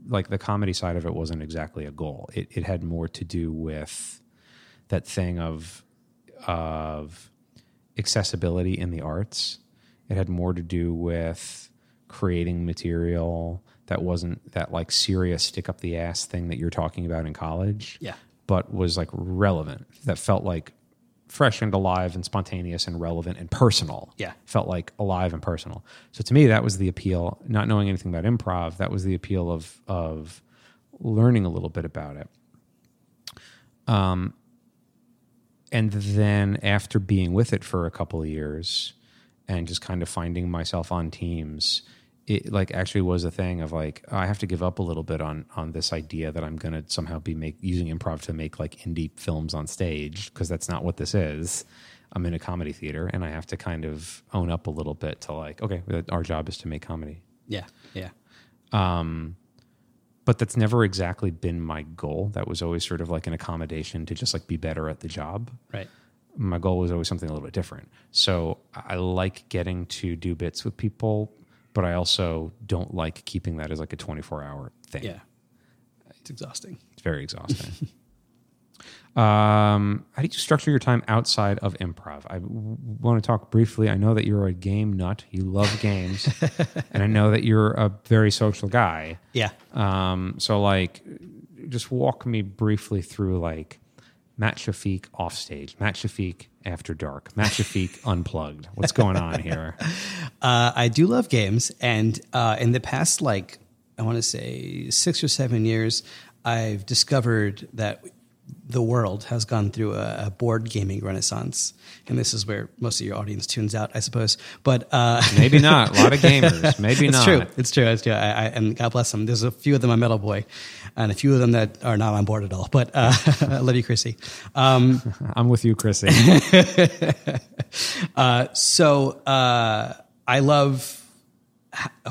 like the comedy side of it wasn't exactly a goal. It, it had more to do with that thing of of accessibility in the arts. It had more to do with creating material that wasn't that like serious stick up the ass thing that you're talking about in college. Yeah. But was like relevant. That felt like fresh and alive and spontaneous and relevant and personal Yeah. felt like alive and personal. So to me, that was the appeal. Not knowing anything about improv, that was the appeal of of learning a little bit about it. Um, and then after being with it for a couple of years, and just kind of finding myself on teams, it like actually was a thing of like oh, I have to give up a little bit on on this idea that I'm going to somehow be make using improv to make like indie films on stage because that's not what this is. I'm in a comedy theater and I have to kind of own up a little bit to like okay, our job is to make comedy. Yeah. Yeah. Um But that's never exactly been my goal. That was always sort of like an accommodation to just like be better at the job. Right. My goal was always something a little bit different. So I like getting to do bits with people, but I also don't like keeping that as like a 24 hour thing. Yeah. It's exhausting. It's very exhausting. um, how do you structure your time outside of improv? I w- want to talk briefly. I know that you're a game nut. You love games. and I know that you're a very social guy. Yeah. Um, so like, just walk me briefly through like Matt Shafiq off stage, Matt Shafiq after dark, Matt Shafiq unplugged. What's going on here? Uh, I do love games, and uh, in the past, like I want to say six or seven years, I've discovered that the world has gone through a, a board gaming renaissance, and this is where most of your audience tunes out, I suppose. But uh, Maybe not. A lot of gamers. Maybe it's not. true. It's true. It's true. I, I, and God bless them. There's a few of them on Metal Boy, and a few of them that are not on board at all. But uh, I love you, Chrissy. Um, I'm with you, Chrissy. uh, so uh, I love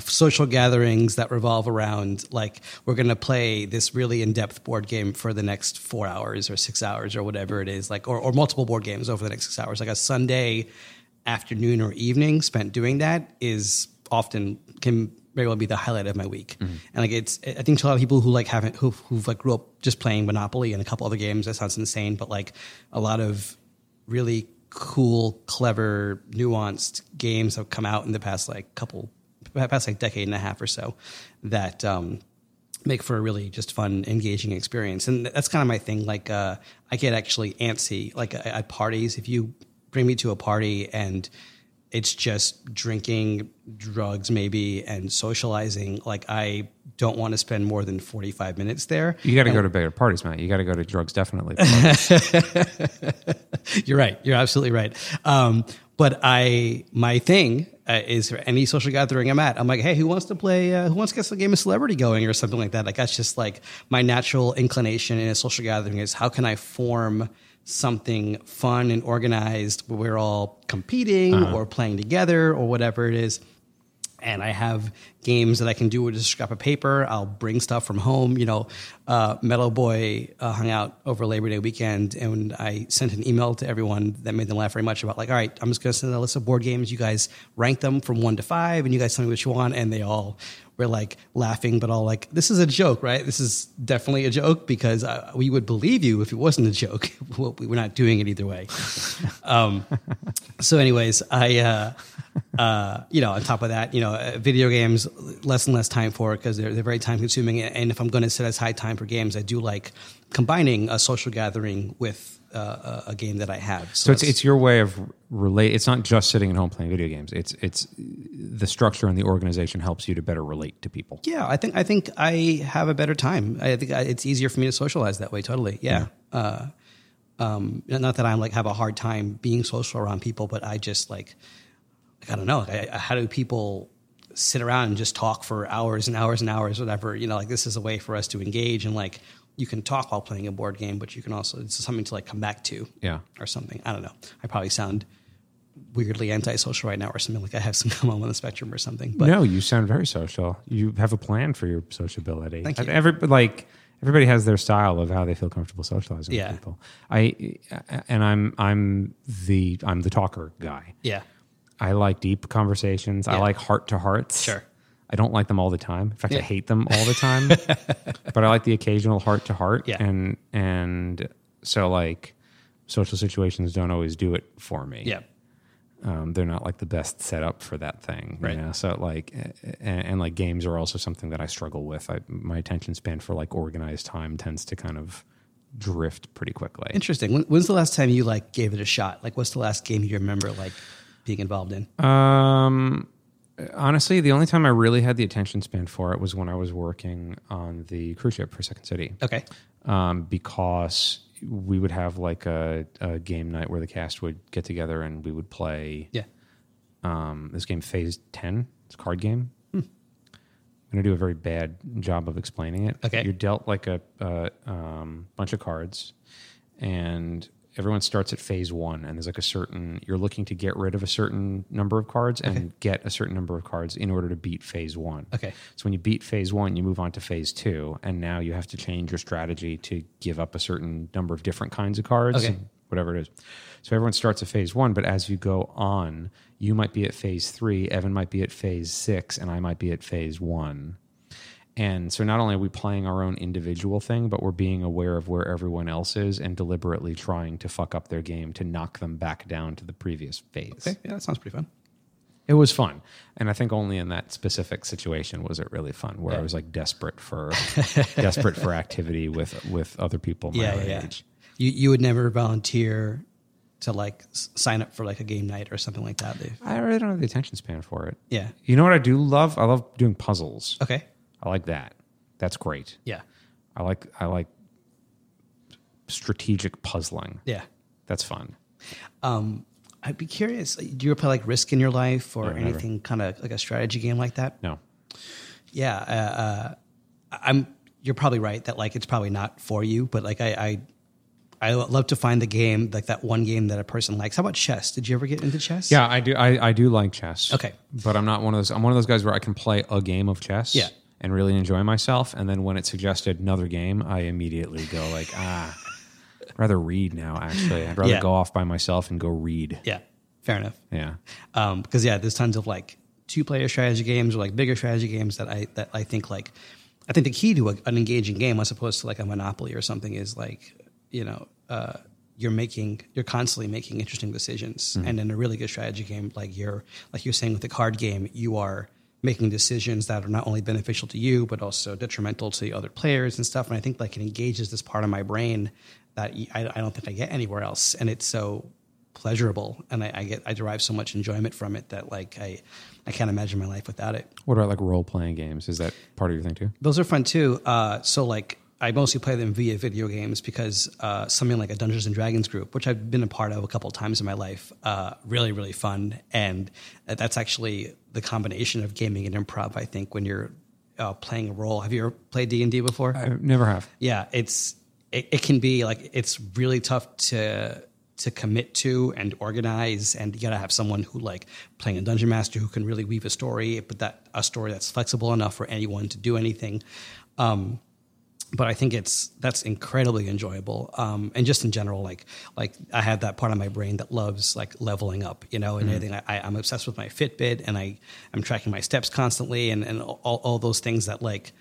social gatherings that revolve around like we're going to play this really in-depth board game for the next four hours or six hours or whatever it is like or, or multiple board games over the next six hours. Like a sunday afternoon or evening spent doing that is often can very well be the highlight of my week. Mm-hmm. And like it's i think to a lot of people who like haven't who, who've like grew up just playing monopoly and a couple other games that sounds insane but like a lot of really cool, clever, nuanced games have come out in the past like couple, past like decade and a half or so that um, make for a really just fun, engaging experience. And that's kind of my thing. Like uh, I get actually antsy, like at parties. If you bring me to a party and it's just drinking, drugs, maybe, and socializing. Like I don't want to spend more than forty five minutes there. You got to go to bigger parties, Matt. You got to go to drugs, definitely. You're right. You're absolutely right. Um, but I, my thing uh, is for any social gathering I'm at, I'm like, hey, who wants to play? Uh, who wants to get some game of celebrity going or something like that? Like that's just like my natural inclination in a social gathering is how can I form something fun and organized where we're all competing or playing together or whatever it is and I have games that I can do with a scrap of paper. I'll bring stuff from home. You know, uh, Metal Boy uh, hung out over Labor Day weekend, and I sent an email to everyone that made them laugh very much about like, all right, I'm just going to send a list of board games. You guys rank them from one to five, and you guys tell me what you want. And they all were like laughing, but all like, this is a joke, right? This is definitely a joke because uh, we would believe you if it wasn't a joke. We were not doing it either way. um, so, anyways, I. Uh, uh, you know, on top of that, you know, uh, video games less and less time for because they're they're very time consuming. And if I'm going to set aside time for games, I do like combining a social gathering with uh, a, a game that I have. So it's it's your way of relate. It's not just sitting at home playing video games. It's it's the structure and the organization helps you to better relate to people. yeah, I think I think I have a better time. I think I, it's easier for me to socialize that way. Totally, yeah. Uh, um, not that I'm like have a hard time being social around people, but I just like, like I don't know. Like, I, how do people sit around and just talk for hours and hours and hours, whatever? You know, like this is a way for us to engage and like you can talk while playing a board game, but you can also it's something to like come back to, Yeah. or something. I don't know. I probably sound weirdly antisocial right now, or something like I have some come on the spectrum or something. But no, you sound very social. You have a plan for your sociability. Thank you. Every like everybody has their style of how they feel comfortable socializing Yeah. with people. I and I'm I'm the I'm the talker guy. yeah, I like deep conversations. I like heart to hearts. Sure. I don't like them all the time. In fact, I hate them all the time. but I like the occasional heart to heart. Yeah. And and so like social situations don't always do it for me. yeah. Um, they're not like the best setup for that thing. Right. You know? So like and, and like games are also something that I struggle with. I, my attention span for like organized time tends to kind of drift pretty quickly. Interesting. When, when's the last time you like gave it a shot? Like, what's the last game you remember like being involved in? Um, honestly, the only time I really had the attention span for it was when I was working on the cruise ship for Second City. Okay. Um, because we would have like a, a game night where the cast would get together and we would play Yeah. um, this game Phase Ten. It's a card game. Hmm. I'm going to do a very bad job of explaining it. Okay. You're dealt like a, a um, bunch of cards, and everyone starts at phase one. And there's like a certain, you're looking to get rid of a certain number of cards and get a certain number of cards in order to beat phase one. Okay. So when you beat phase one, you move on to phase two. And now you have to change your strategy to give up a certain number of different kinds of cards. Okay. Whatever it is. So everyone starts at phase one, but as you go on, you might be at phase three, Evan might be at phase six, and I might be at phase one. And so not only are we playing our own individual thing, but we're being aware of where everyone else is and deliberately trying to fuck up their game to knock them back down to the previous phase. Okay. Yeah, that sounds pretty fun. It was fun. And I think only in that specific situation was it really fun where Yeah. I was like desperate for desperate for activity with with other people my Yeah, yeah, age. You you would never volunteer to like sign up for like a game night or something like that. Dave. I really don't have the attention span for it. Yeah. You know what I do love? I love doing puzzles. Okay. I like that. That's great. Yeah. I like I like strategic puzzling. Yeah. That's fun. Um, I'd be curious. Do you ever play like Risk in your life or No, anything kind of like a strategy game like that? No. Yeah, uh, uh, I'm. You're probably right that like it's probably not for you, but like I, I, I love to find the game like that one game that a person likes. How about chess? Did you ever get into chess? Yeah, I do. I, I do like chess. Okay. but I'm not one of those. I'm one of those guys where I can play a game of chess. Yeah. And really enjoy myself. And then when it suggested another game, I immediately go like, ah, I'd rather read now. Actually, I'd rather Yeah. go off by myself and go read. Yeah. Fair enough. Yeah. Um, because yeah, there's tons of like two player strategy games or like bigger strategy games that I that I think like I think the key to a, an engaging game as opposed to like a Monopoly or something is like you know uh, you're making you're constantly making interesting decisions, and in a really good strategy game, like you're like you're saying with the card game, you are making decisions that are not only beneficial to you but also detrimental to the other players and stuff. And I think like it engages this part of my brain that I don't think I get anywhere else, and it's so pleasurable and I, I get I derive so much enjoyment from it that like I I can't imagine my life without it. What about like role playing games? Is that part of your thing too? Those are fun too. Uh, so like I mostly play them via video games because uh, something like a Dungeons and Dragons group, which I've been a part of a couple of times in my life, uh, really really fun, and that's actually the combination of gaming and improv. I think when you're uh, playing a role. Have you ever played D and D before? I never have. yeah it's it, it can be like it's really tough to to commit to and organize and you gotta have someone who like playing a dungeon master who can really weave a story but that a story that's flexible enough for anyone to do anything um but I think it's that's incredibly enjoyable. Um, and just in general, like like I have that part of my brain that loves like leveling up, you know, and everything. I, I'm obsessed with my Fitbit, and I I'm tracking my steps constantly, and and all, all those things that like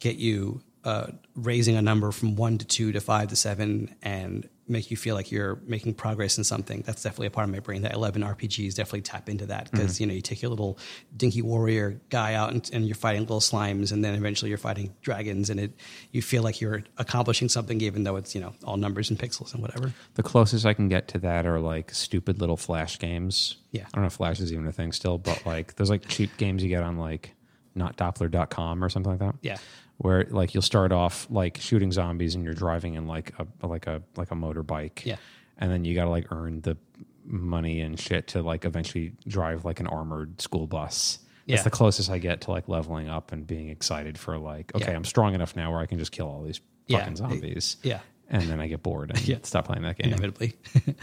get you uh, raising a number from one to two to five to seven, and make you feel like you're making progress in something. That's definitely a part of my brain. That 11 RPGs definitely tap into that because you know you take your little dinky warrior guy out and, and you're fighting little slimes, and then eventually you're fighting dragons, and it you feel like you're accomplishing something, even though it's you know all numbers and pixels and whatever. The closest I can get to that are like stupid little flash games. Yeah. I don't know if flash is even a thing still, but like those like cheap games you get on like notdoppler.com or something like that. Yeah. Where like you'll start off like shooting zombies and you're driving in like a like a like a motorbike. Yeah. And then you gotta like earn the money and shit to like eventually drive like an armored school bus. Yeah. That's the closest I get to like leveling up and being excited for like, okay, Yeah. I'm strong enough now where I can just kill all these Yeah. fucking zombies. Yeah. And then I get bored and Yeah. stop playing that game. Inevitably.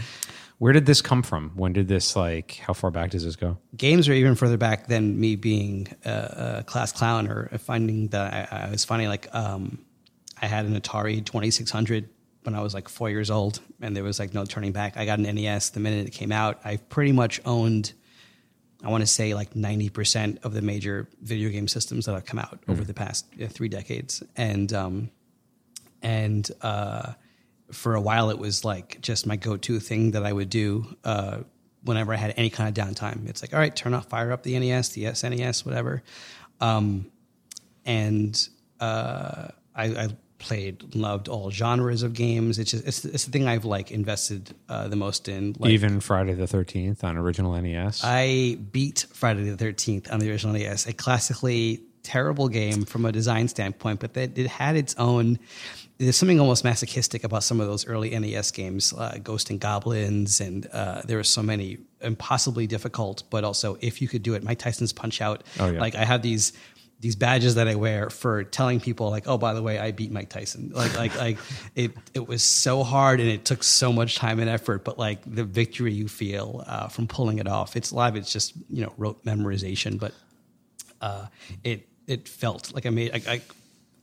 Where did this come from? When did this like? How far back does this go? games are even further back than me being a, a class clown or finding that I, I was finding like um, I had an Atari 2600 when I was like four years old, and there was like no turning back. I got an NES the minute it came out. I pretty much owned, I want to say like 90% of the major video game systems that have come out over the past three decades, and um, and uh, for a while it was like just my go-to thing that I would do uh, whenever I had any kind of downtime. It's like, all right, turn off, fire up the NES, the SNES, whatever. Um, and uh, I, I played, loved all genres of games. It's just it's, it's the thing I've like invested uh, the most in. Like, Even Friday the Thirteenth on original NES. I beat Friday the Thirteenth on the original NES, a classically terrible game from a design standpoint, but that it had its own. There's something almost masochistic about some of those early NES games, uh, Ghost and Goblins, and uh, there were so many impossibly difficult. But also, if you could do it, Mike Tyson's Punch Out. Oh, yeah. Like I have these these badges that I wear for telling people like, oh, by the way, I beat Mike Tyson. Like, like, like it, it was so hard and it took so much time and effort, but like the victory you feel uh, from pulling it off. It's live. It's just you know rote memorization, but uh, it it felt like I made. I, I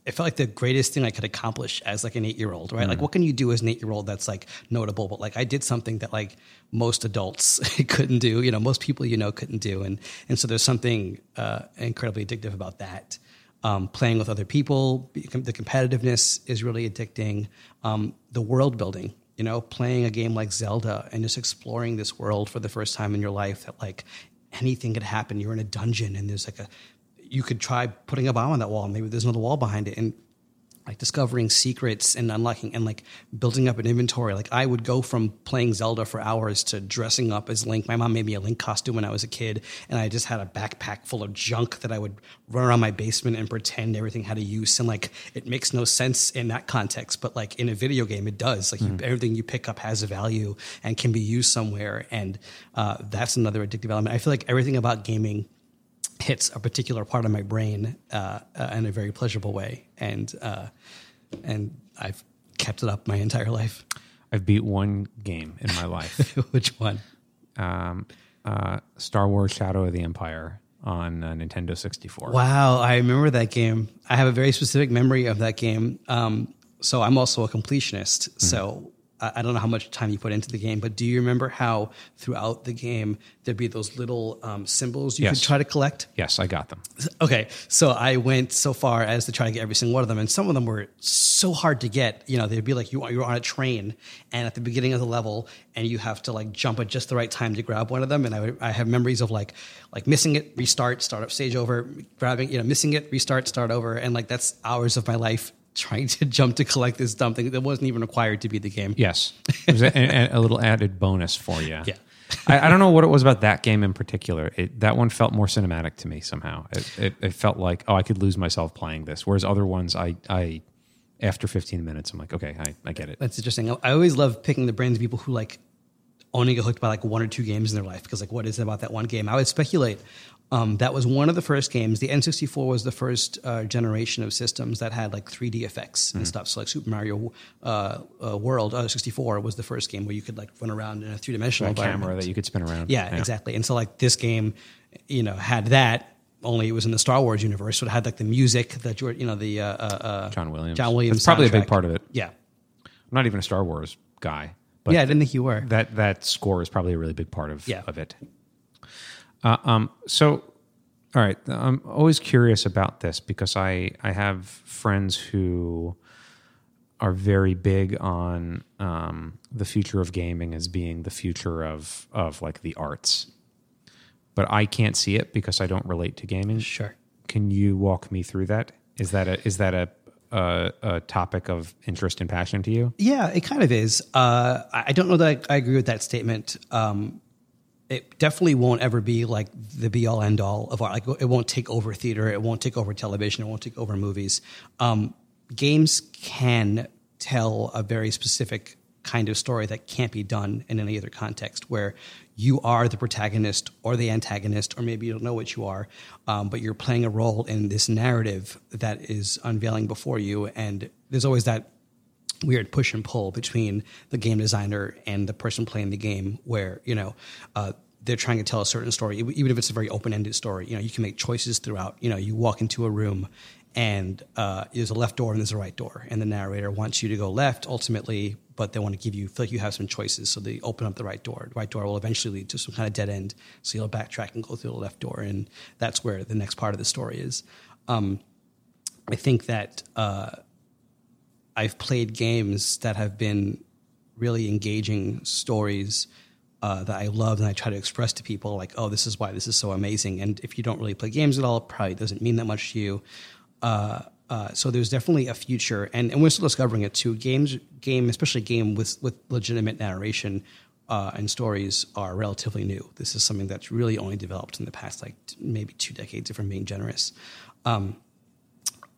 it felt like the greatest thing I could accomplish as like an eight year old, right? Like, what can you do as an eight year old that's like notable? But like, I did something that like most adults couldn't do. You know, most people you know couldn't do, and and so there's something uh, incredibly addictive about that. Um, playing with other people, the competitiveness is really addicting. Um, the world building, you know, playing a game like Zelda and just exploring this world for the first time in your life that like anything could happen. You're in a dungeon and there's like a you could try putting a bomb on that wall. Maybe there's another wall behind it. And like discovering secrets and unlocking and like building up an inventory. Like I would go from playing Zelda for hours to dressing up as Link. My mom made me a Link costume when I was a kid, and I just had a backpack full of junk that I would run around my basement and pretend everything had a use. And like it makes no sense in that context, but like in a video game, it does. Like you, everything you pick up has a value and can be used somewhere, and uh, that's another addictive element. I feel like everything about gaming hits a particular part of my brain uh, uh, in a very pleasurable way, and uh, and I've kept it up my entire life. I've beat one game in my life. Which one? um, uh, Star Wars: Shadow of the Empire on uh, Nintendo 64. Wow, I remember that game. I have a very specific memory of that game. Um, so I'm also a completionist. Hmm. So I, don't know how much time you put into the game, but do you remember how throughout the game there'd be those little um, symbols you Yes. could try to collect? Yes, I got them. Okay, so I went so far as to try to get every single one of them, and some of them were so hard to get. You know, they'd be like you you're on a train, and at the beginning of the level, and you have to like jump at just the right time to grab one of them. And I, would, I have memories of like like missing it, restart, start up stage over, grabbing, you know, missing it, restart, start over, and like that's hours of my life trying to jump to collect this dumb thing that wasn't even required to be the game. Yes, it was a, a, a little added bonus for you. Yeah. I, I don't know what it was about that game in particular. It, that one felt more cinematic to me somehow. It, it, it felt like, oh, I could lose myself playing this. Whereas other ones, I, I after 15 minutes, I'm like, okay, I, I get it. That's interesting. I always love picking the brains of people who like only get hooked by like one or two games in their life because like what is it about that one game? I would speculate um, that was one of the first games. The N64 was the first uh, generation of systems that had like 3D effects Mm-hmm. and stuff. So like Super Mario uh, uh, World uh, 64 was the first game where you could like run around in a three dimensional camera that you could spin around. Yeah, exactly. And so like this game, you know, had that. Only it was in the Star Wars universe, so it had like the music that you know the uh, uh, uh, John Williams. John Williams. That's probably a big part of it. Yeah, I'm not even a Star Wars guy, but yeah. I didn't think you were. that that score is probably a really big part of Yeah. of it. Uh, um, so, all right, I'm always curious about this because I I have friends who are very big on um, the future of gaming as being the future of of like the arts, but I can't see it because I don't relate to gaming. Sure. Can you walk me through that? Is that a is that a a, a topic of interest and passion to you? Yeah, it kind of is. Uh, I don't know that I, I agree with that statement. Um, it definitely won't ever be like the be all end all of art. Like it won't take over theater. It won't take over television. It won't take over movies. Um, games can tell a very specific kind of story that can't be done in any other context where you are the protagonist or the antagonist or maybe you don't know what you are um, but you're playing a role in this narrative that is unveiling before you and there's always that weird push and pull between the game designer and the person playing the game where you know uh, they're trying to tell a certain story even if it's a very open-ended story you know you can make choices throughout. You know you walk into a room and uh, there's a left door and there's a right door and the narrator wants you to go left ultimately but they want to give you feel like you have some choices so they open up the right door. The right door will eventually lead to some kind of dead end so you'll backtrack and go through the left door and that's where the next part of the story is. Um, i think that uh, I've played games that have been really engaging stories uh, that I love and I try to express to people like, oh, this is why this is so amazing. And if you don't really play games at all, it probably doesn't mean that much to you. Uh, uh, so there's definitely a future, and, and we're still discovering it too. Games, game, especially game with with legitimate narration uh, and stories, are relatively new. This is something that's really only developed in the past like t- maybe two decades, if I'm being generous. Um,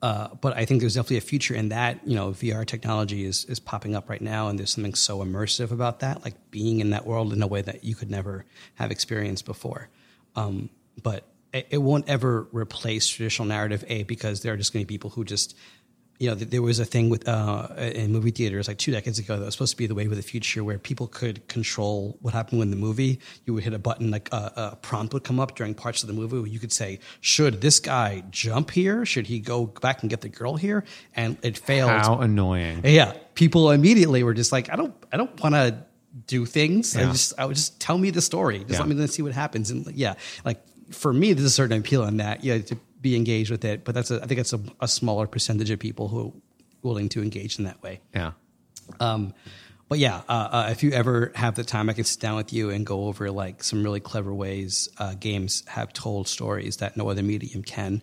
uh, but I think there's definitely a future in that. You know, VR technology is is popping up right now, and there's something so immersive about that, like being in that world in a way that you could never have experienced before. Um, but it, it won't ever replace traditional narrative, a because there are just going to be people who just you know, there was a thing with uh, in movie theaters like two decades ago that was supposed to be the way of the future, where people could control what happened in the movie. You would hit a button, like a, a prompt would come up during parts of the movie where you could say, "Should this guy jump here? Should he go back and get the girl here?" And it failed. How annoying! Yeah, people immediately were just like, "I don't, I don't want to do things. I just, I would just tell me the story. Just Yeah. let me see what happens." And yeah, like for me, there's a certain appeal in that. Yeah, to be engaged with it, but that's a, I think it's a, a smaller percentage of people who are willing to engage in that way. Yeah. Um, but yeah, uh, uh, if you ever have the time, I can sit down with you and go over like some really clever ways uh, games have told stories that no other medium can.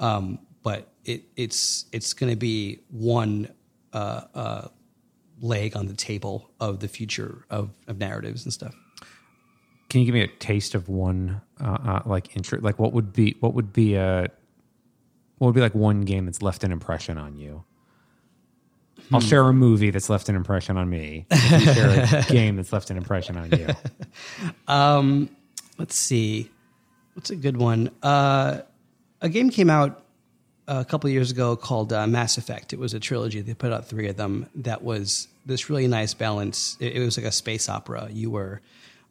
Um, but it it's it's going to be one uh, uh, leg on the table of the future of, of narratives and stuff. Can you give me a taste of one uh, uh, like intro? Like what would be what would be a what would be like one game that's left an impression on you? I'll Hmm. share a movie that's left an impression on me. Share a game that's left an impression on you. Um, let's see, what's a good one? Uh, a game came out a couple years ago called uh, Mass Effect. It was a trilogy. They put out three of them. That was this really nice balance. It, it was like a space opera. You were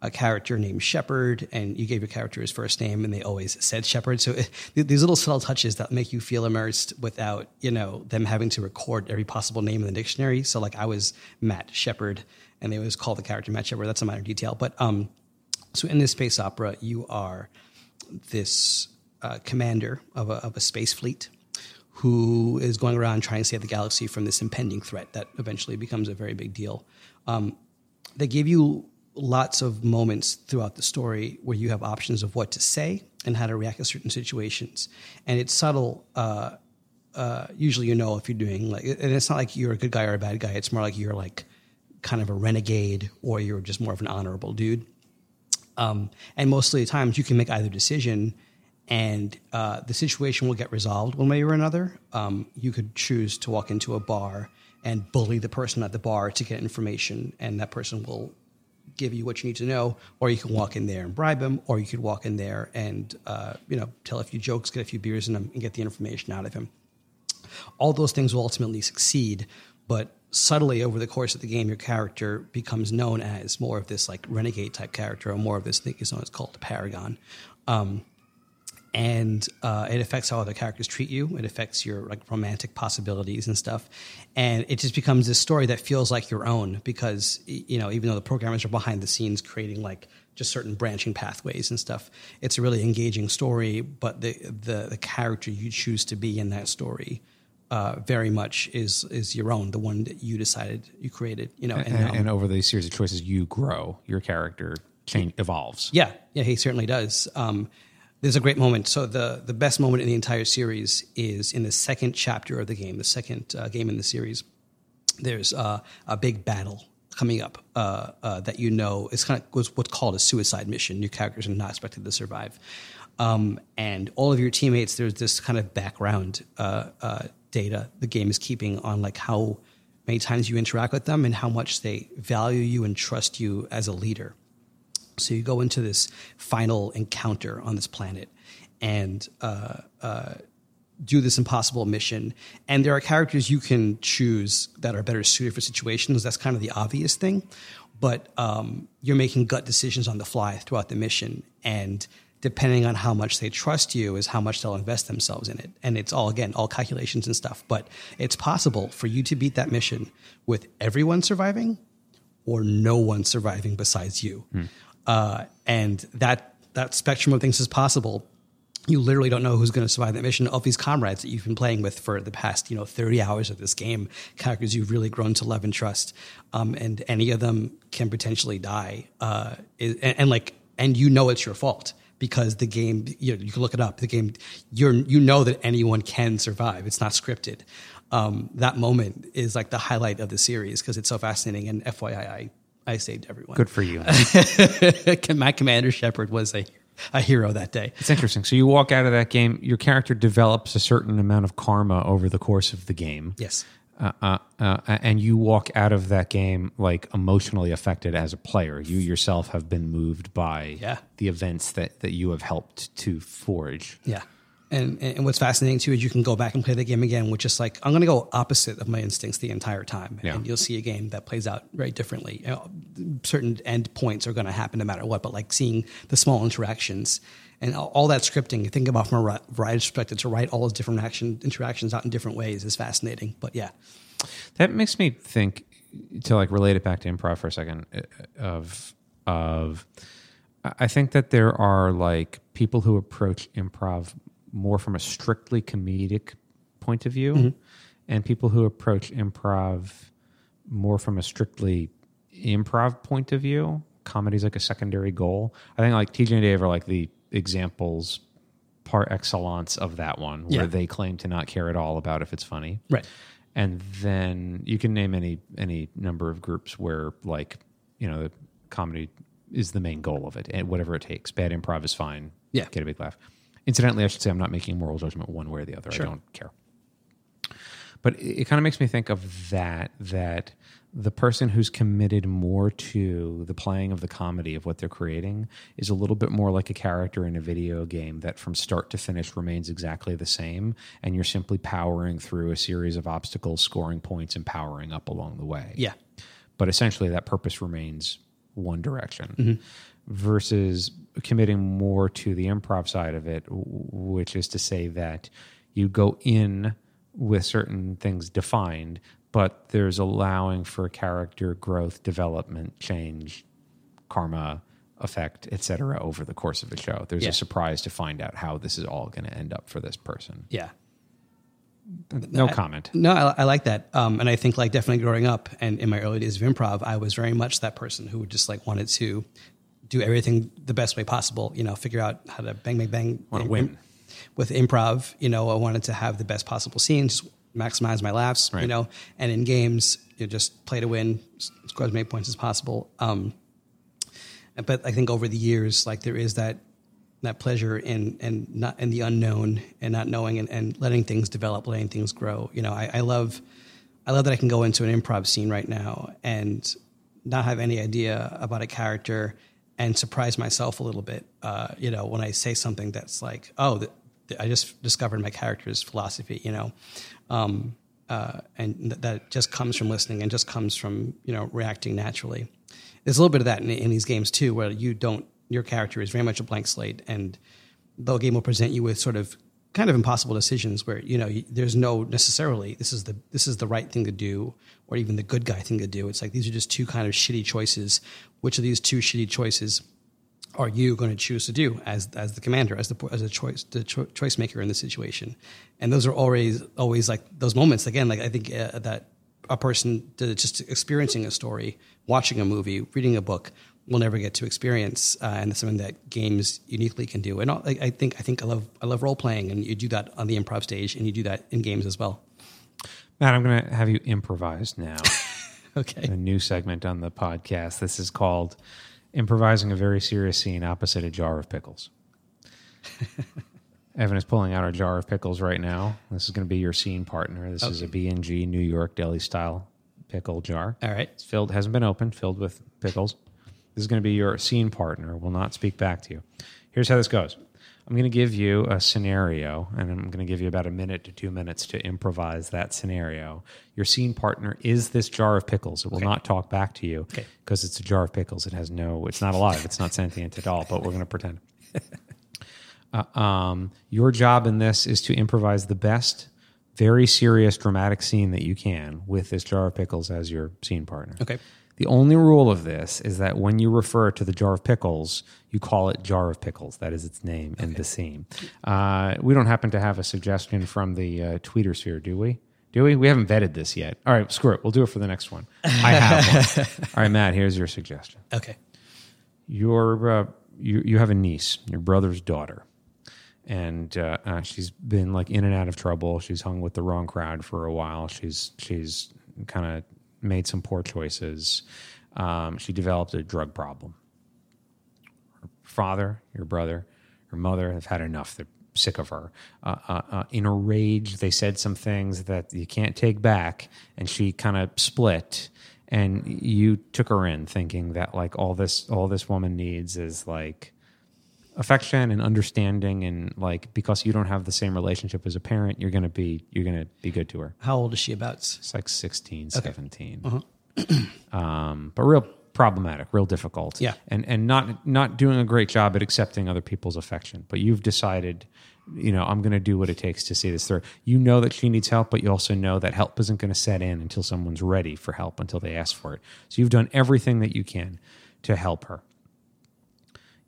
a character named Shepard, and you gave your character his first name, and they always said Shepard. So it, these little subtle touches that make you feel immersed without you know them having to record every possible name in the dictionary. So like I was Matt Shepard, and they always call the character Matt Shepard. That's a minor detail, but um, so in this space opera, you are this uh, commander of a, of a space fleet who is going around trying to save the galaxy from this impending threat that eventually becomes a very big deal. Um, they give you lots of moments throughout the story where you have options of what to say and how to react to certain situations, and it's subtle. Uh, uh, usually, you know if you're doing like, and it's not like you're a good guy or a bad guy. It's more like you're like kind of a renegade or you're just more of an honorable dude. Um, and most of the times you can make either decision and uh, the situation will get resolved one way or another. Um, you could choose to walk into a bar and bully the person at the bar to get information, and that person will give you what you need to know, or you can walk in there and bribe him, or you could walk in there and uh, you know tell a few jokes, get a few beers in him, and get the information out of him. All those things will ultimately succeed but subtly over the course of the game your character becomes known as more of this like renegade type character or more of this thing is known as called a paragon. Um, and uh, it affects how other characters treat you it affects your like romantic possibilities and stuff and it just becomes this story that feels like your own because you know even though the programmers are behind the scenes creating like just certain branching pathways and stuff it's a really engaging story but the the, the character you choose to be in that story uh, very much is is your own, the one that you decided you created. You know, and, And, um, and over these series of choices, you grow. Your character change evolves. yeah, yeah, he certainly does. Um, there's a great moment. So the the best moment in the entire series is in the second chapter of the game, the second uh, game in the series. There's uh, a big battle coming up uh, uh, that you know is kind of was what's called a suicide mission. Your characters are not expected to survive, um, and all of your teammates. There's this kind of background uh, uh, data the game is keeping on like how many times you interact with them and how much they value you and trust you as a leader. So you go into this final encounter on this planet and uh, uh, do this impossible mission. And there are characters you can choose that are better suited for situations. That's kind of the obvious thing. But um, you're making gut decisions on the fly throughout the mission. And depending on how much they trust you is how much they'll invest themselves in it. And it's all, again, all calculations and stuff. But it's possible for you to beat that mission with everyone surviving or no one surviving besides you. Uh, and that that spectrum of things is possible. You literally don't know who's going to survive that mission. Of these comrades that you've been playing with for the past, you know, thirty hours of this game, characters you've really grown to love and trust, um, and any of them can potentially die. Uh, and, and like, and you know it's your fault because the game, you, know, you can look it up. The game, you're you know that anyone can survive. It's not scripted. Um, that moment is like the highlight of the series because it's so fascinating. And FYI, I I saved everyone. Good for you. My commander Shepard was a a hero that day. It's interesting. So you walk out of that game, your character develops a certain amount of karma over the course of the game. Yes. Uh, uh, uh, and you walk out of that game like emotionally affected as a player. You yourself have been moved by Yeah. the events that, that you have helped to forge. Yeah. And, and what's fascinating too is you can go back and play the game again, which is like I'm going to go opposite of my instincts the entire time, Yeah. and you'll see a game that plays out very differently. You know, certain end points are going to happen no matter what, but like seeing the small interactions and all, that scripting, you think about from a ri- writer's perspective to write all those different action interactions out in different ways is fascinating. But yeah, That makes me think to like relate it back to improv for a second uh, of of I think that there are like people who approach improv more from a strictly comedic point of view mm-hmm. and people who approach improv more from a strictly improv point of view. Comedy's like a secondary goal. I think like TJ and Dave are like the examples par excellence of that one, where Yeah. they claim to not care at all about if it's funny. Right. And then you can name any any number of groups where like you know the comedy is the main goal of it, and whatever it takes. Bad improv is fine. Yeah. get a big laugh. Incidentally, I should say I'm not making a moral judgment one way or the other. Sure. I don't care. But it, it kind of makes me think of that that the person who's committed more to the playing of the comedy of what they're creating is a little bit more like a character in a video game that from start to finish remains exactly the same and you're simply powering through a series of obstacles scoring points and powering up along the way Yeah. but essentially that purpose remains one direction mm-hmm. Versus committing more to the improv side of it which is to say that you go in with certain things defined but there's allowing for character growth development change karma effect etc over the course of a show there's Yeah. a surprise to find out how this is all going to end up for this person Yeah. no comment No, I, I like that, um, and I think like definitely growing up and in my early days of improv, I was very much that person who just like wanted to do everything the best way possible. You know, figure out how to bang, bang, bang, Wanna win. with improv. You know, I wanted to have the best possible scenes, maximize my laughs. You know, and in games, you know, just play to win, score as many points as possible. Um, but I think over the years, like there is that that pleasure in and not in the unknown and not knowing and, and letting things develop, letting things grow. You know, I, I love I love that I can go into an improv scene right now and not have any idea about a character and surprise myself a little bit. Uh, you know, when I say something that's like, oh, th- th- I just discovered my character's philosophy. You know, um, uh, and th- that just comes from listening and just comes from you know reacting naturally. There's a little bit of that in, in these games too, where you don't your character is very much a blank slate, and the game will present you with sort of kind of impossible decisions where you know there's no necessarily this is the this is the right thing to do or even the good guy thing to do. It's like these are just two kind of shitty choices. Which of these two shitty choices are you going to choose to do as as the commander, as the as a choice the cho- choice maker in the situation? And those are always always like those moments. Again, like I think uh, that a person just experiencing a story, watching a movie, reading a book will never get to experience, uh, and it's something that games uniquely can do. And I, I think I think I love I love role playing, and you do that on the improv stage, and you do that in games as well. matt i'm going to have you improvise now Okay. a new segment on the podcast. This is called Improvising a Very Serious Scene Opposite a Jar of Pickles. Evan is pulling out a jar of pickles right now. This is going to be your scene partner. This is a B&G New York deli style pickle jar. All right. It's filled, hasn't been opened, filled with pickles. This is going to be your scene partner. Will not speak back to you. Here's how this goes. I'm going to give you a scenario, and I'm going to give you about a minute to two minutes to improvise that scenario. Your scene partner is this jar of pickles. It will not talk back to you Okay. because it's a jar of pickles. It has no, it's not alive. It's not sentient at all. But we're going to pretend. Uh, um, your job in this is to improvise the best, very serious, dramatic scene that you can with this jar of pickles as your scene partner. Okay. The only rule of this is that when you refer to the jar of pickles, you call it jar of pickles. That is its name in the scene. Uh, we don't happen to have a suggestion from the uh, tweeter sphere, do we? Do we? We haven't vetted this yet. All right, screw it. We'll do it for the next one. I have one. All right, Matt. Here's your suggestion. Okay. Your uh, you you have a niece, your brother's daughter, and uh, uh, she's been like in and out of trouble. She's hung with the wrong crowd for a while. She's she's kind of made some poor choices. Um, she developed a drug problem. Her father, your brother, her mother have had enough. They're sick of her. Uh, uh, uh, in a rage, they said some things that you can't take back, and she kind of split. And you took her in, thinking that like all this all this woman needs is like affection and understanding, and like because you don't have the same relationship as a parent, you're gonna be you're gonna be good to her. How old is she about? It's like 16, 17. um, but real problematic, real difficult. Yeah. And and not not doing a great job at accepting other people's affection. But you've decided, you know, I'm going to do what it takes to see this through. You know that she needs help, but you also know that help isn't going to set in until someone's ready for help, until they ask for it. So you've done everything that you can to help her.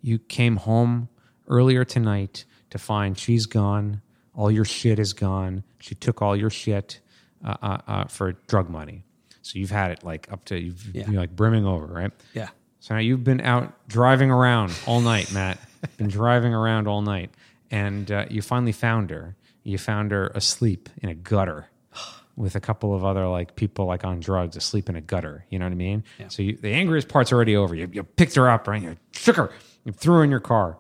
You came home earlier tonight to find she's gone. All your shit is gone. She took all your shit uh, uh, uh, for drug money. So you've had it like up to you've, Yeah. you're like brimming over, right? Yeah. So now you've been out driving around all night, Matt. been driving around all night, and uh, you finally found her. You found her asleep in a gutter with a couple of other like people like on drugs asleep in a gutter. You know what I mean? Yeah. So you, the angriest part's already over. You, you picked her up, right? You shook her, you threw in your car,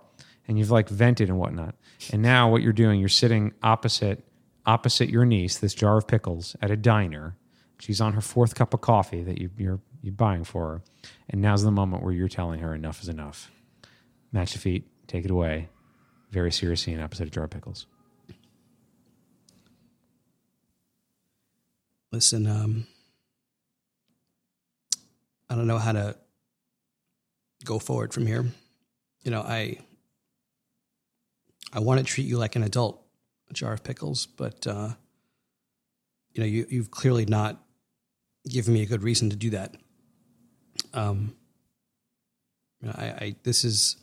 and you've like vented and whatnot. And now what you're doing, you're sitting opposite opposite your niece, this jar of pickles, at a diner. She's on her fourth cup of coffee that you, you're you're buying for her, and now's the moment where you're telling her enough is enough. Matt Shafiq, take it away. Very serious scene opposite a jar of pickles. Listen, um, I don't know how to go forward from here. You know, I I want to treat you like an adult, a jar of pickles, but uh, you know, you you've clearly not given me a good reason to do that. Um, you know, I, I this is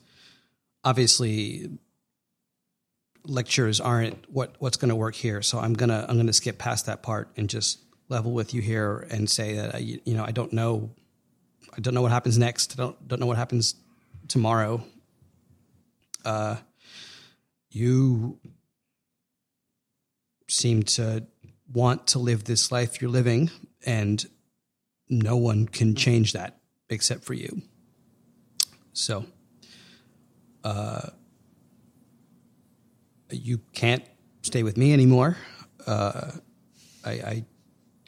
obviously lectures aren't what what's going to work here. So I'm gonna I'm gonna skip past that part and just level with you here and say that I, you know I don't know I don't know what happens next. I don't don't know what happens tomorrow. Uh, you seem to want to live this life you're living, and no one can change that except for you. So, uh, you can't stay with me anymore. Uh, I, I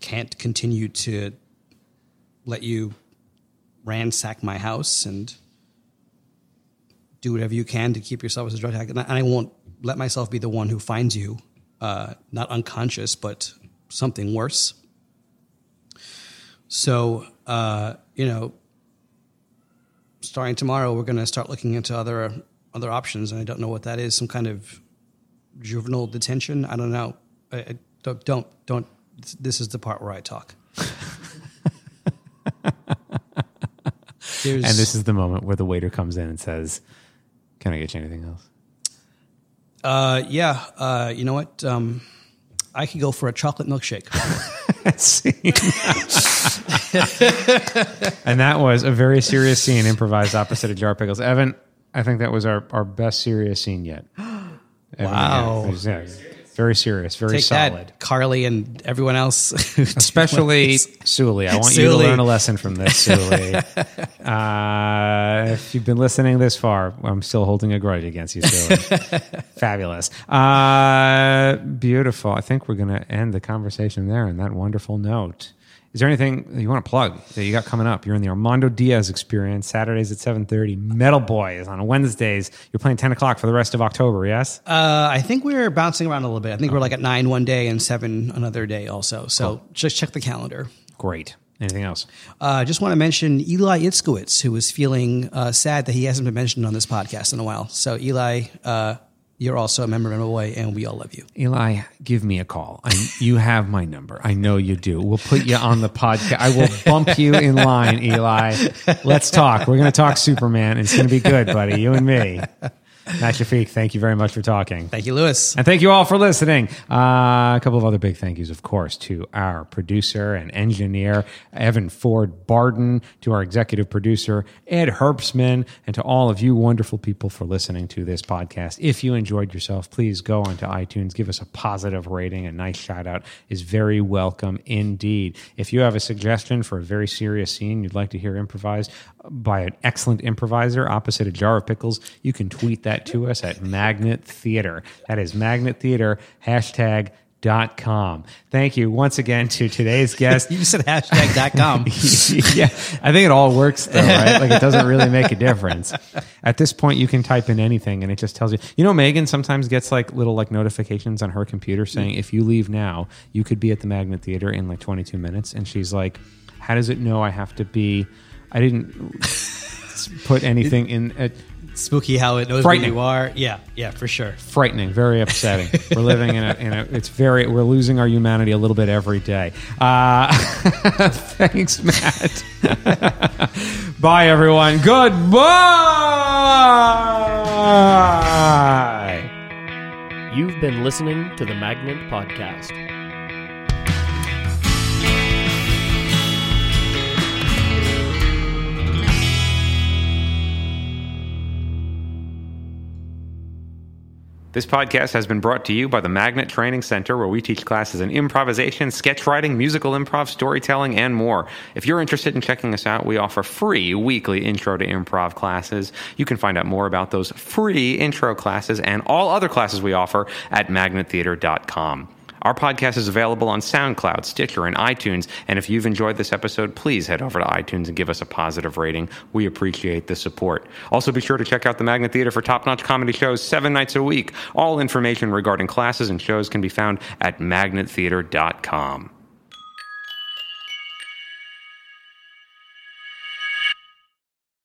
can't continue to let you ransack my house and do whatever you can to keep yourself as a drug addict. And I, and I won't let myself be the one who finds you, uh, not unconscious, but something worse. So, uh, you know, starting tomorrow, we're going to start looking into other other options, and I don't know what that is. Some kind of juvenile detention. I don't know. I, I don't, don't don't. This is the part where I talk. And this is the moment where the waiter comes in and says, "Can I get you anything else?" uh, yeah. Uh, you know what? Um, I could go for a chocolate milkshake. and that was a very serious scene improvised opposite of Jar Pickles. Evan, I think that was our, our best serious scene yet. Evan, Wow. yeah, was- yeah, very serious, very Take solid. that, Carly, and everyone else. Especially Suli. I want you to learn a lesson from this, Suli. uh, if you've been listening this far, I'm still holding a grudge against you, Suli. Fabulous. Uh, beautiful. I think we're going to end the conversation there on that wonderful note. Is there anything that you want to plug that you got coming up? You're in the Armando Diaz experience, Saturdays at 7.30. Metal Boy is on Wednesdays. You're playing 10 o'clock for the rest of October, yes? Uh, I think we're bouncing around a little bit. I think we're like at nine one day and seven another day also. So just check the calendar. Great. Anything else? I uh, just want to mention Eli Itzkowitz, who is feeling uh, sad that he hasn't been mentioned on this podcast in a while. So Eli, uh, you're also a member of Boy, and we all love you. Eli, give me a call. I, you have my number. I know you do. We'll put you on the podcast. I will bump you in line, Eli. Let's talk. We're going to talk Superman. It's going to be good, buddy. You and me. Matt Shafiq, thank you very much for talking. Thank you, Lewis. And thank you all for listening. Uh, a couple of other big thank yous, of course, to our producer and engineer, Evan Ford Barden, to our executive producer, Ed Herbstman, and to all of you wonderful people for listening to this podcast. If you enjoyed yourself, please go onto iTunes, give us a positive rating. A nice shout out is very welcome indeed. If you have a suggestion for a very serious scene you'd like to hear improvised by an excellent improviser opposite a jar of pickles, you can tweet that to us at Magnet Theater. That is Magnet Theater, hashtag dot com. Thank you once again to today's guest. You just said hashtag.com. yeah, I think it all works though, right? Like it doesn't really make a difference. At this point, you can type in anything and it just tells you. You know, Megan sometimes gets like little like notifications on her computer saying if you leave now, you could be at the Magnet Theater in like 22 minutes, and she's like, "How does it know I have to be?" I didn't put anything in. It, Spooky how it knows Frightening. where you are. Yeah, yeah, for sure. frightening, very upsetting. we're living in a, in a, it's very, we're losing our humanity a little bit every day. Uh, thanks, Matt. Bye, everyone. Goodbye. You've been listening to the Magnet Podcast. This podcast has been brought to you by the Magnet Training Center, where we teach classes in improvisation, sketch writing, musical improv, storytelling, and more. If you're interested in checking us out, we offer free weekly intro to improv classes. You can find out more about those free intro classes and all other classes we offer at magnettheater.com. Our podcast is available on SoundCloud, Stitcher, and iTunes. And if you've enjoyed this episode, please head over to iTunes and give us a positive rating. We appreciate the support. Also, be sure to check out the Magnet Theater for top notch comedy shows seven nights a week. All information regarding classes and shows can be found at magnettheater.com.